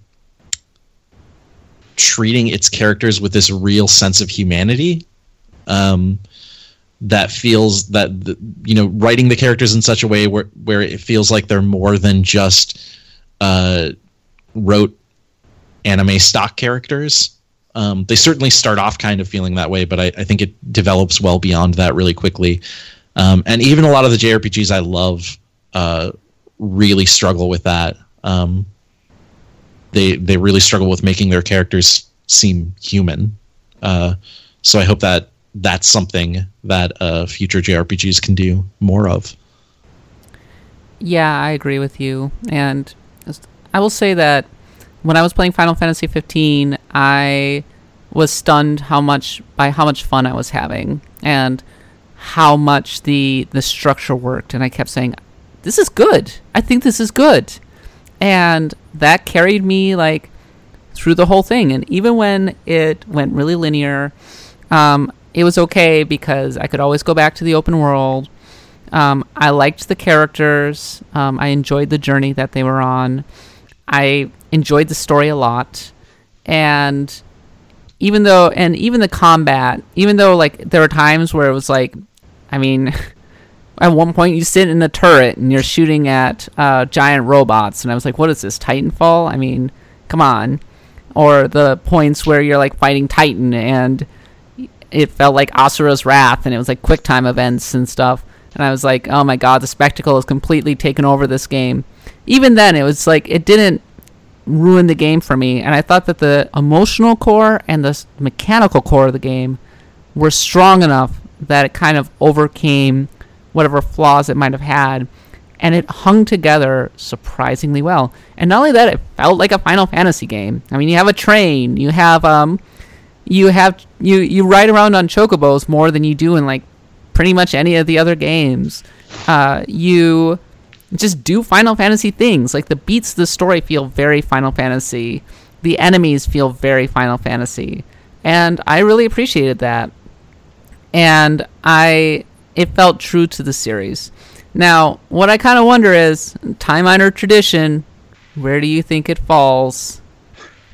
treating its characters with this real sense of humanity. Um, that feels that you know writing the characters in such a way where where it feels like they're more than just uh, rote anime stock characters. Um, they certainly start off kind of feeling that way, but I, I think it develops well beyond that really quickly. Um, and even a lot of the JRPGs I love uh, really struggle with that. Um, they they really struggle with making their characters seem human. Uh, so I hope that that's something that uh, future JRPGs can do more of. Yeah, I agree with you. And I will say that when I was playing Final Fantasy 15, I was stunned how much by how much fun I was having and how much the the structure worked and I kept saying this is good. I think this is good. And that carried me like through the whole thing and even when it went really linear um, it was okay because I could always go back to the open world. Um, I liked the characters. Um, I enjoyed the journey that they were on. I enjoyed the story a lot, and even though and even the combat, even though like there were times where it was like, I mean, [LAUGHS] at one point you sit in a turret and you're shooting at uh, giant robots, and I was like, what is this Titanfall? I mean, come on. Or the points where you're like fighting Titan and it felt like Asura's Wrath, and it was like quick time events and stuff. And I was like, oh my god, the spectacle has completely taken over this game. Even then, it was like it didn't ruin the game for me, and I thought that the emotional core and the mechanical core of the game were strong enough that it kind of overcame whatever flaws it might have had, and it hung together surprisingly well. And not only that, it felt like a Final Fantasy game. I mean, you have a train, you have um, you have you you ride around on chocobos more than you do in like pretty much any of the other games. Uh, you just do Final Fantasy things. Like the beats the story feel very Final Fantasy. The enemies feel very Final Fantasy. And I really appreciated that. And I it felt true to the series. Now, what I kind of wonder is time honored tradition, where do you think it falls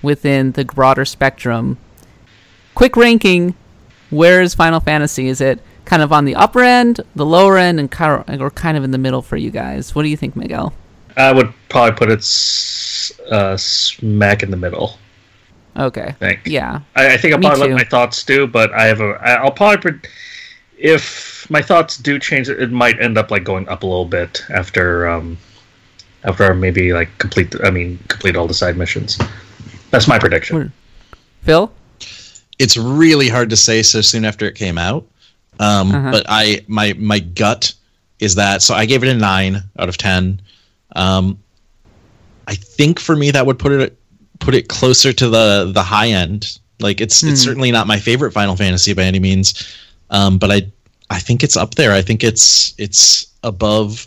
within the broader spectrum quick ranking, where is Final Fantasy? Is it kind of on the upper end, the lower end, and kind of, or kind of in the middle for you guys? What do you think, Miguel? I would probably put it uh, smack in the middle. Okay. I think. Yeah. I, I think I'll Me probably too. let my thoughts do, but I have a. I- I'll probably. Pre- if my thoughts do change, it might end up like going up a little bit after. Um, after I maybe like complete. I mean, complete all the side missions. That's my prediction. Phil? it's really hard to say so soon after it came out. Um, Uh-huh. But I my my gut is that so I gave it a nine out of ten. Um, I think for me that would put it put it closer to the the high end. Like it's it's certainly not my favorite Final Fantasy by any means, um, but I I think it's up there. I think it's it's above.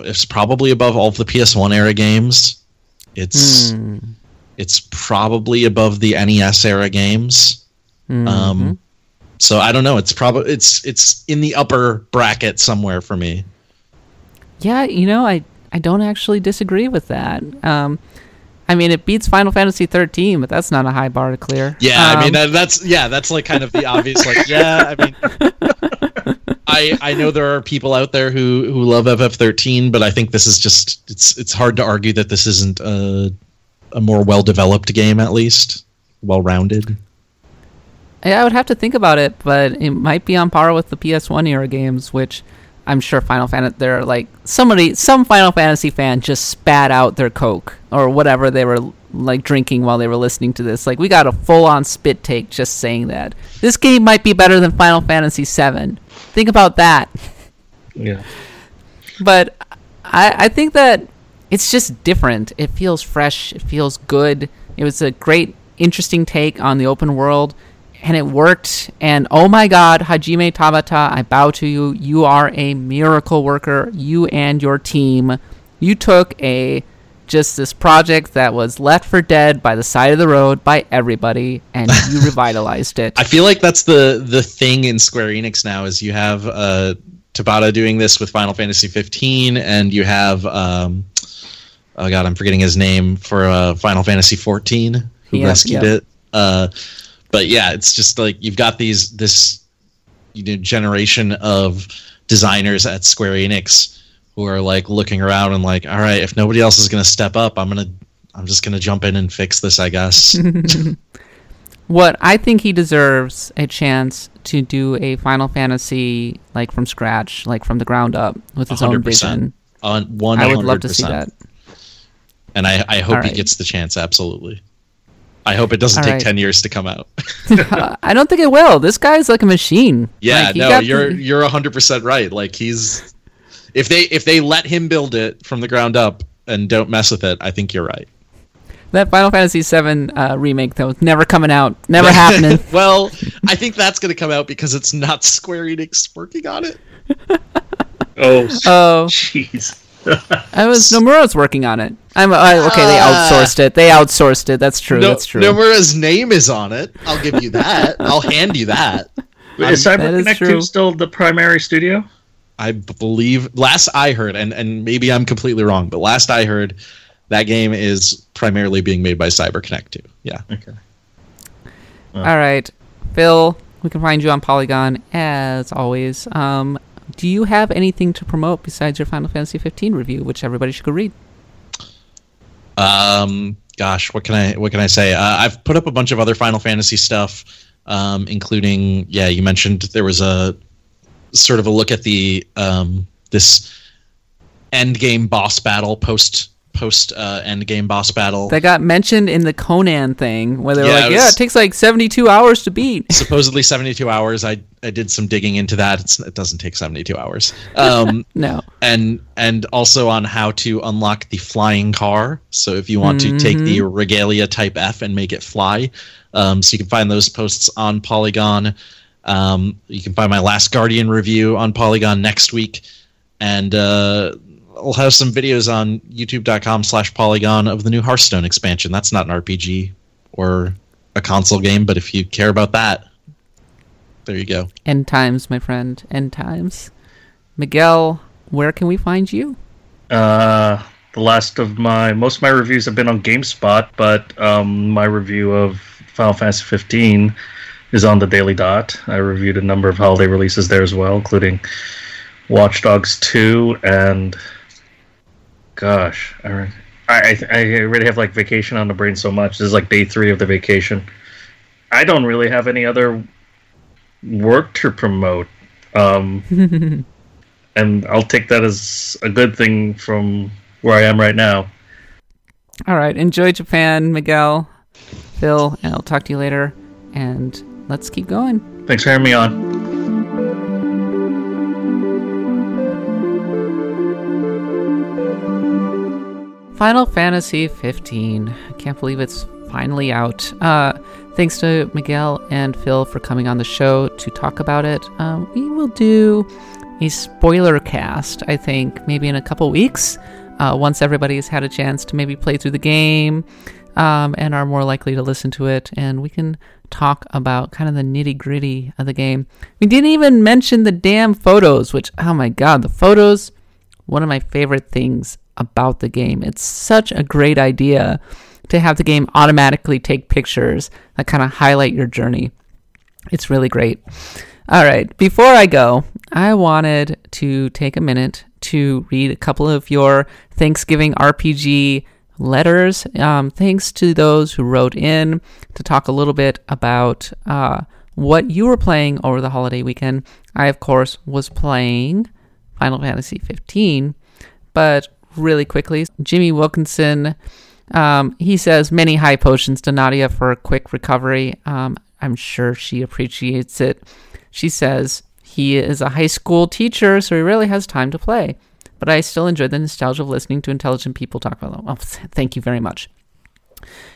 It's probably above all of the PS1 era games. It's Hmm. it's probably above the NES era games. Mm-hmm. Um, so I don't know. It's probably it's it's in the upper bracket somewhere for me. Yeah, you know, I I don't actually disagree with that. Um, I mean, it beats Final Fantasy 13, but that's not a high bar to clear. Yeah, I mean Um, that, that's yeah, that's like kind of the obvious. Like, yeah, I mean, [LAUGHS] I I know there are people out there who who love FF13, but I think this is just it's it's hard to argue that this isn't a a more well developed game at least, well rounded. Yeah, I would have to think about it, but it might be on par with the PS1 era games, which I'm sure Final Fantasy. They're like somebody, some Final Fantasy fan just spat out their Coke or whatever they were like drinking while they were listening to this. Like we got a full on spit take just saying that this game might be better than Final Fantasy VII. Think about that. [LAUGHS] Yeah. but I, I think that it's just different. It feels fresh. It feels good. It was a great, interesting take on the open world, and it worked. And oh my God, Hajime Tabata, I bow to you. You are a miracle worker. You and your team. You took a just this project that was left for dead by the side of the road by everybody, and [LAUGHS] you revitalized it. I feel like that's the the thing in Square Enix now is you have uh, Tabata doing this with Final Fantasy 15, and you have um, oh god, I'm forgetting his name for uh, Final Fantasy 14, who rescued it. Uh, but yeah, it's just like you've got these this you know generation of designers at Square Enix who are like looking around and like, all right, if nobody else is going to step up, I'm gonna I'm just gonna jump in and fix this, I guess. [LAUGHS] what I think he deserves a chance to do a Final Fantasy like from scratch, like from the ground up with his own 100%. vision. On one, I would love to see that. and I, I hope All he gets the chance. Absolutely. I hope it doesn't All take right. ten years to come out. [LAUGHS] [LAUGHS] I don't think it will. This guy's like a machine. yeah, Like, no, got you're the- you're hundred percent right. Like he's if they if they let him build it from the ground up and don't mess with it, I think you're right. That Final Fantasy VII uh, remake, though, never coming out, never happening. [LAUGHS] well, I think that's going to come out because it's not Square Enix working on it. Oh, Oh, jeez. [LAUGHS] I was Nomura's working on it. I'm I, okay. They Ah. outsourced it. They outsourced it. That's true. No, That's true. Nomura's name is on it. I'll give you that. I'll hand you that. Is that is CyberConnect true. 2 still the primary studio? I believe last I heard, and and maybe I'm completely wrong, but last I heard, that game is primarily being made by CyberConnect 2. Yeah. Okay. All right, Phil. We can find you on Polygon as always. Um, do you have anything to promote besides your Final Fantasy 15 review, which everybody should go read? Um, gosh, what can I what can I say? Uh, I've put up a bunch of other Final Fantasy stuff, um, including yeah, you mentioned there was a sort of a look at the um, this end game boss battle post post uh, end game boss battle. That got mentioned in the Conan thing, where they were Yeah, like, it "Yeah, was- it takes like 72 hours to beat." [LAUGHS] Supposedly 72 hours. I I did some digging into that. It's, it doesn't take 72 hours. Um, [LAUGHS] No. and and also on how to unlock the flying car. So if you want to take the Regalia type F and make it fly, um, so you can find those posts on Polygon. Um, you can find my Last Guardian review on Polygon next week, and uh, I'll have some videos on YouTube.com/slash Polygon of the new Hearthstone expansion. That's not an RPG or a console game, but if you care about that, there you go. End times, my friend. End times. Miguel, where can we find you? Uh, the last of my most of my reviews have been on GameSpot, but um, my review of Final Fantasy 15 is on the Daily Dot. I reviewed a number of holiday releases there as well, including Watch Dogs 2 and gosh, I I I already have like vacation on the brain so much. This is like day three of the vacation. I don't really have any other work to promote. Um, [LAUGHS] and I'll take that as a good thing from where I am right now. All right. Enjoy Japan, Miguel, Phil, and I'll talk to you later. And let's keep going. Thanks for having me on. Final Fantasy 15. I can't believe it's finally out. Uh, thanks to Miguel and Phil for coming on the show to talk about it. Um, we will do a spoiler cast, I think, maybe in a couple weeks, uh, once everybody's had a chance to maybe play through the game um, and are more likely to listen to it. And we can talk about kind of the nitty gritty of the game. We didn't even mention the damn photos, which, oh my god, the photos one of my favorite things about the game. It's such a great idea to have the game automatically take pictures that kind of highlight your journey. It's really great. All right, before I go, I wanted to take a minute to read a couple of your Thanksgiving RPG letters. Um, thanks to those who wrote in to talk a little bit about uh, what you were playing over the holiday weekend. I, of course, was playing Final Fantasy 15. But really quickly, Jimmy Wilkinson, um, he says many high potions to Nadia for a quick recovery. Um, I'm sure she appreciates it. She says he is a high school teacher, so he really has time to play. But I still enjoy the nostalgia of listening to intelligent people talk about them. Oh, [LAUGHS] thank you very much.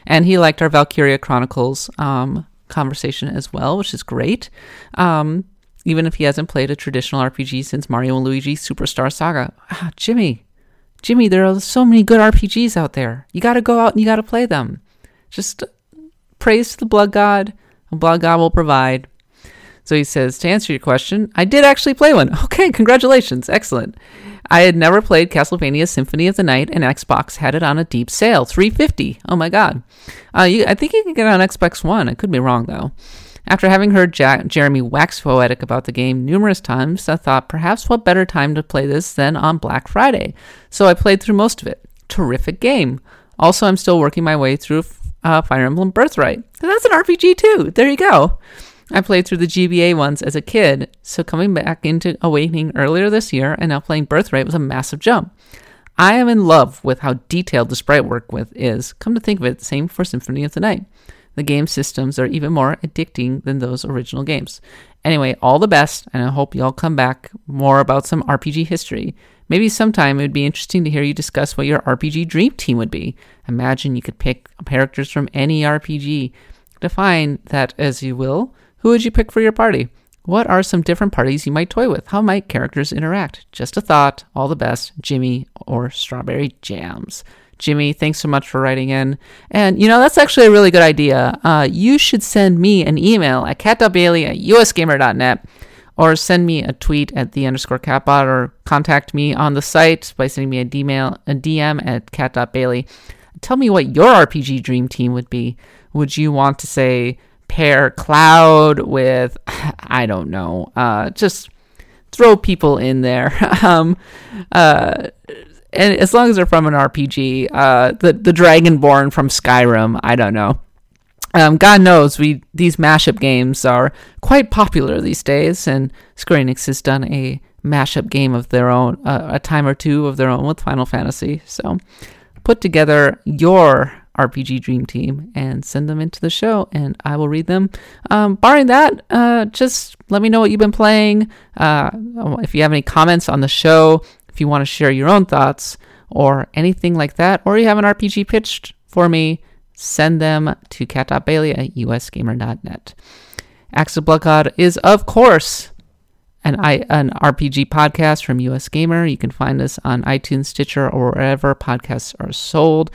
And he liked our Valkyria Chronicles um, conversation as well, which is great. Um, even if he hasn't played a traditional RPG since Mario and Luigi Superstar Saga. Ah, Jimmy, Jimmy, there are so many good RPGs out there. You got to go out and you got to play them. Just praise to the Blood God. The Blood God will provide. So he says, to answer your question, I did actually play one. [LAUGHS] Okay, congratulations. Excellent. I had never played Castlevania Symphony of the Night, and Xbox had it on a deep sale, 350. Oh my god. Uh, you, I think you can get it on Xbox One. I could be wrong, though. After having heard ja- Jeremy wax poetic about the game numerous times, I thought perhaps what better time to play this than on Black Friday. So I played through most of it. Terrific game. Also, I'm still working my way through uh, Fire Emblem Birthright. So that's an RPG too. There you go. I played through the GBA ones as a kid, so coming back into Awakening earlier this year and now playing Birthright was a massive jump. I am in love with how detailed the sprite work with is. Come to think of it, same for Symphony of the Night. The game systems are even more addicting than those original games. Anyway, all the best, and I hope you all come back more about some RPG history. Maybe sometime it would be interesting to hear you discuss what your RPG dream team would be. Imagine you could pick characters from any RPG. Define that as you will. Who would you pick for your party? What are some different parties you might toy with? How might characters interact? Just a thought. All the best, Jimmy or Strawberry Jams. Jimmy, thanks so much for writing in. And, you know, that's actually a really good idea. Uh, you should send me an email at kat.bailey at usgamer.net or send me a tweet at the underscore katbot or contact me on the site by sending me a, D-mail, a DM at kat.bailey. Tell me what your RPG dream team would be. Would you want to say pair Cloud with, [LAUGHS] I don't know, uh, just throw people in there. [LAUGHS] um, uh, and as long as they're from an RPG, uh, the the Dragonborn from Skyrim, I don't know. Um, God knows we these mashup games are quite popular these days, and Square Enix has done a mashup game of their own, uh, a time or two of their own with Final Fantasy. So, put together your RPG Dream Team and send them into the show, and I will read them. Um, barring that, uh, just let me know what you've been playing. Uh, if you have any comments on the show, if you want to share your own thoughts or anything like that, or you have an RPG pitched for me, send them to kat.bailey at usgamer.net. Blood God is, of course, an, I, an RPG podcast from USgamer. You can find us on iTunes, Stitcher, or wherever podcasts are sold.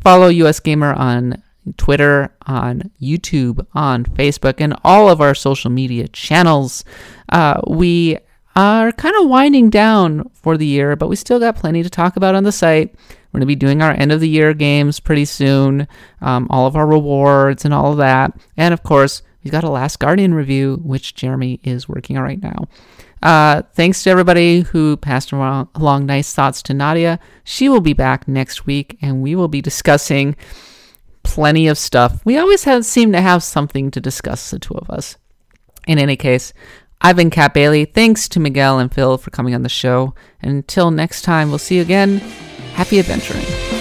Follow USgamer on Twitter, on YouTube, on Facebook, and all of our social media channels. Uh, we are kind of winding down for the year, but we still got plenty to talk about on the site. We're going to be doing our end of the year games pretty soon, um, all of our rewards and all of that. And of course, we've got a Last Guardian review, which Jeremy is working on right now. Uh, thanks to everybody who passed along, along nice thoughts to Nadia. She will be back next week, and we will be discussing plenty of stuff. We always have seem to have something to discuss, the two of us. In any case, I've been Kat Bailey. Thanks to Miguel and Phil for coming on the show. And until next time, we'll see you again. Happy adventuring.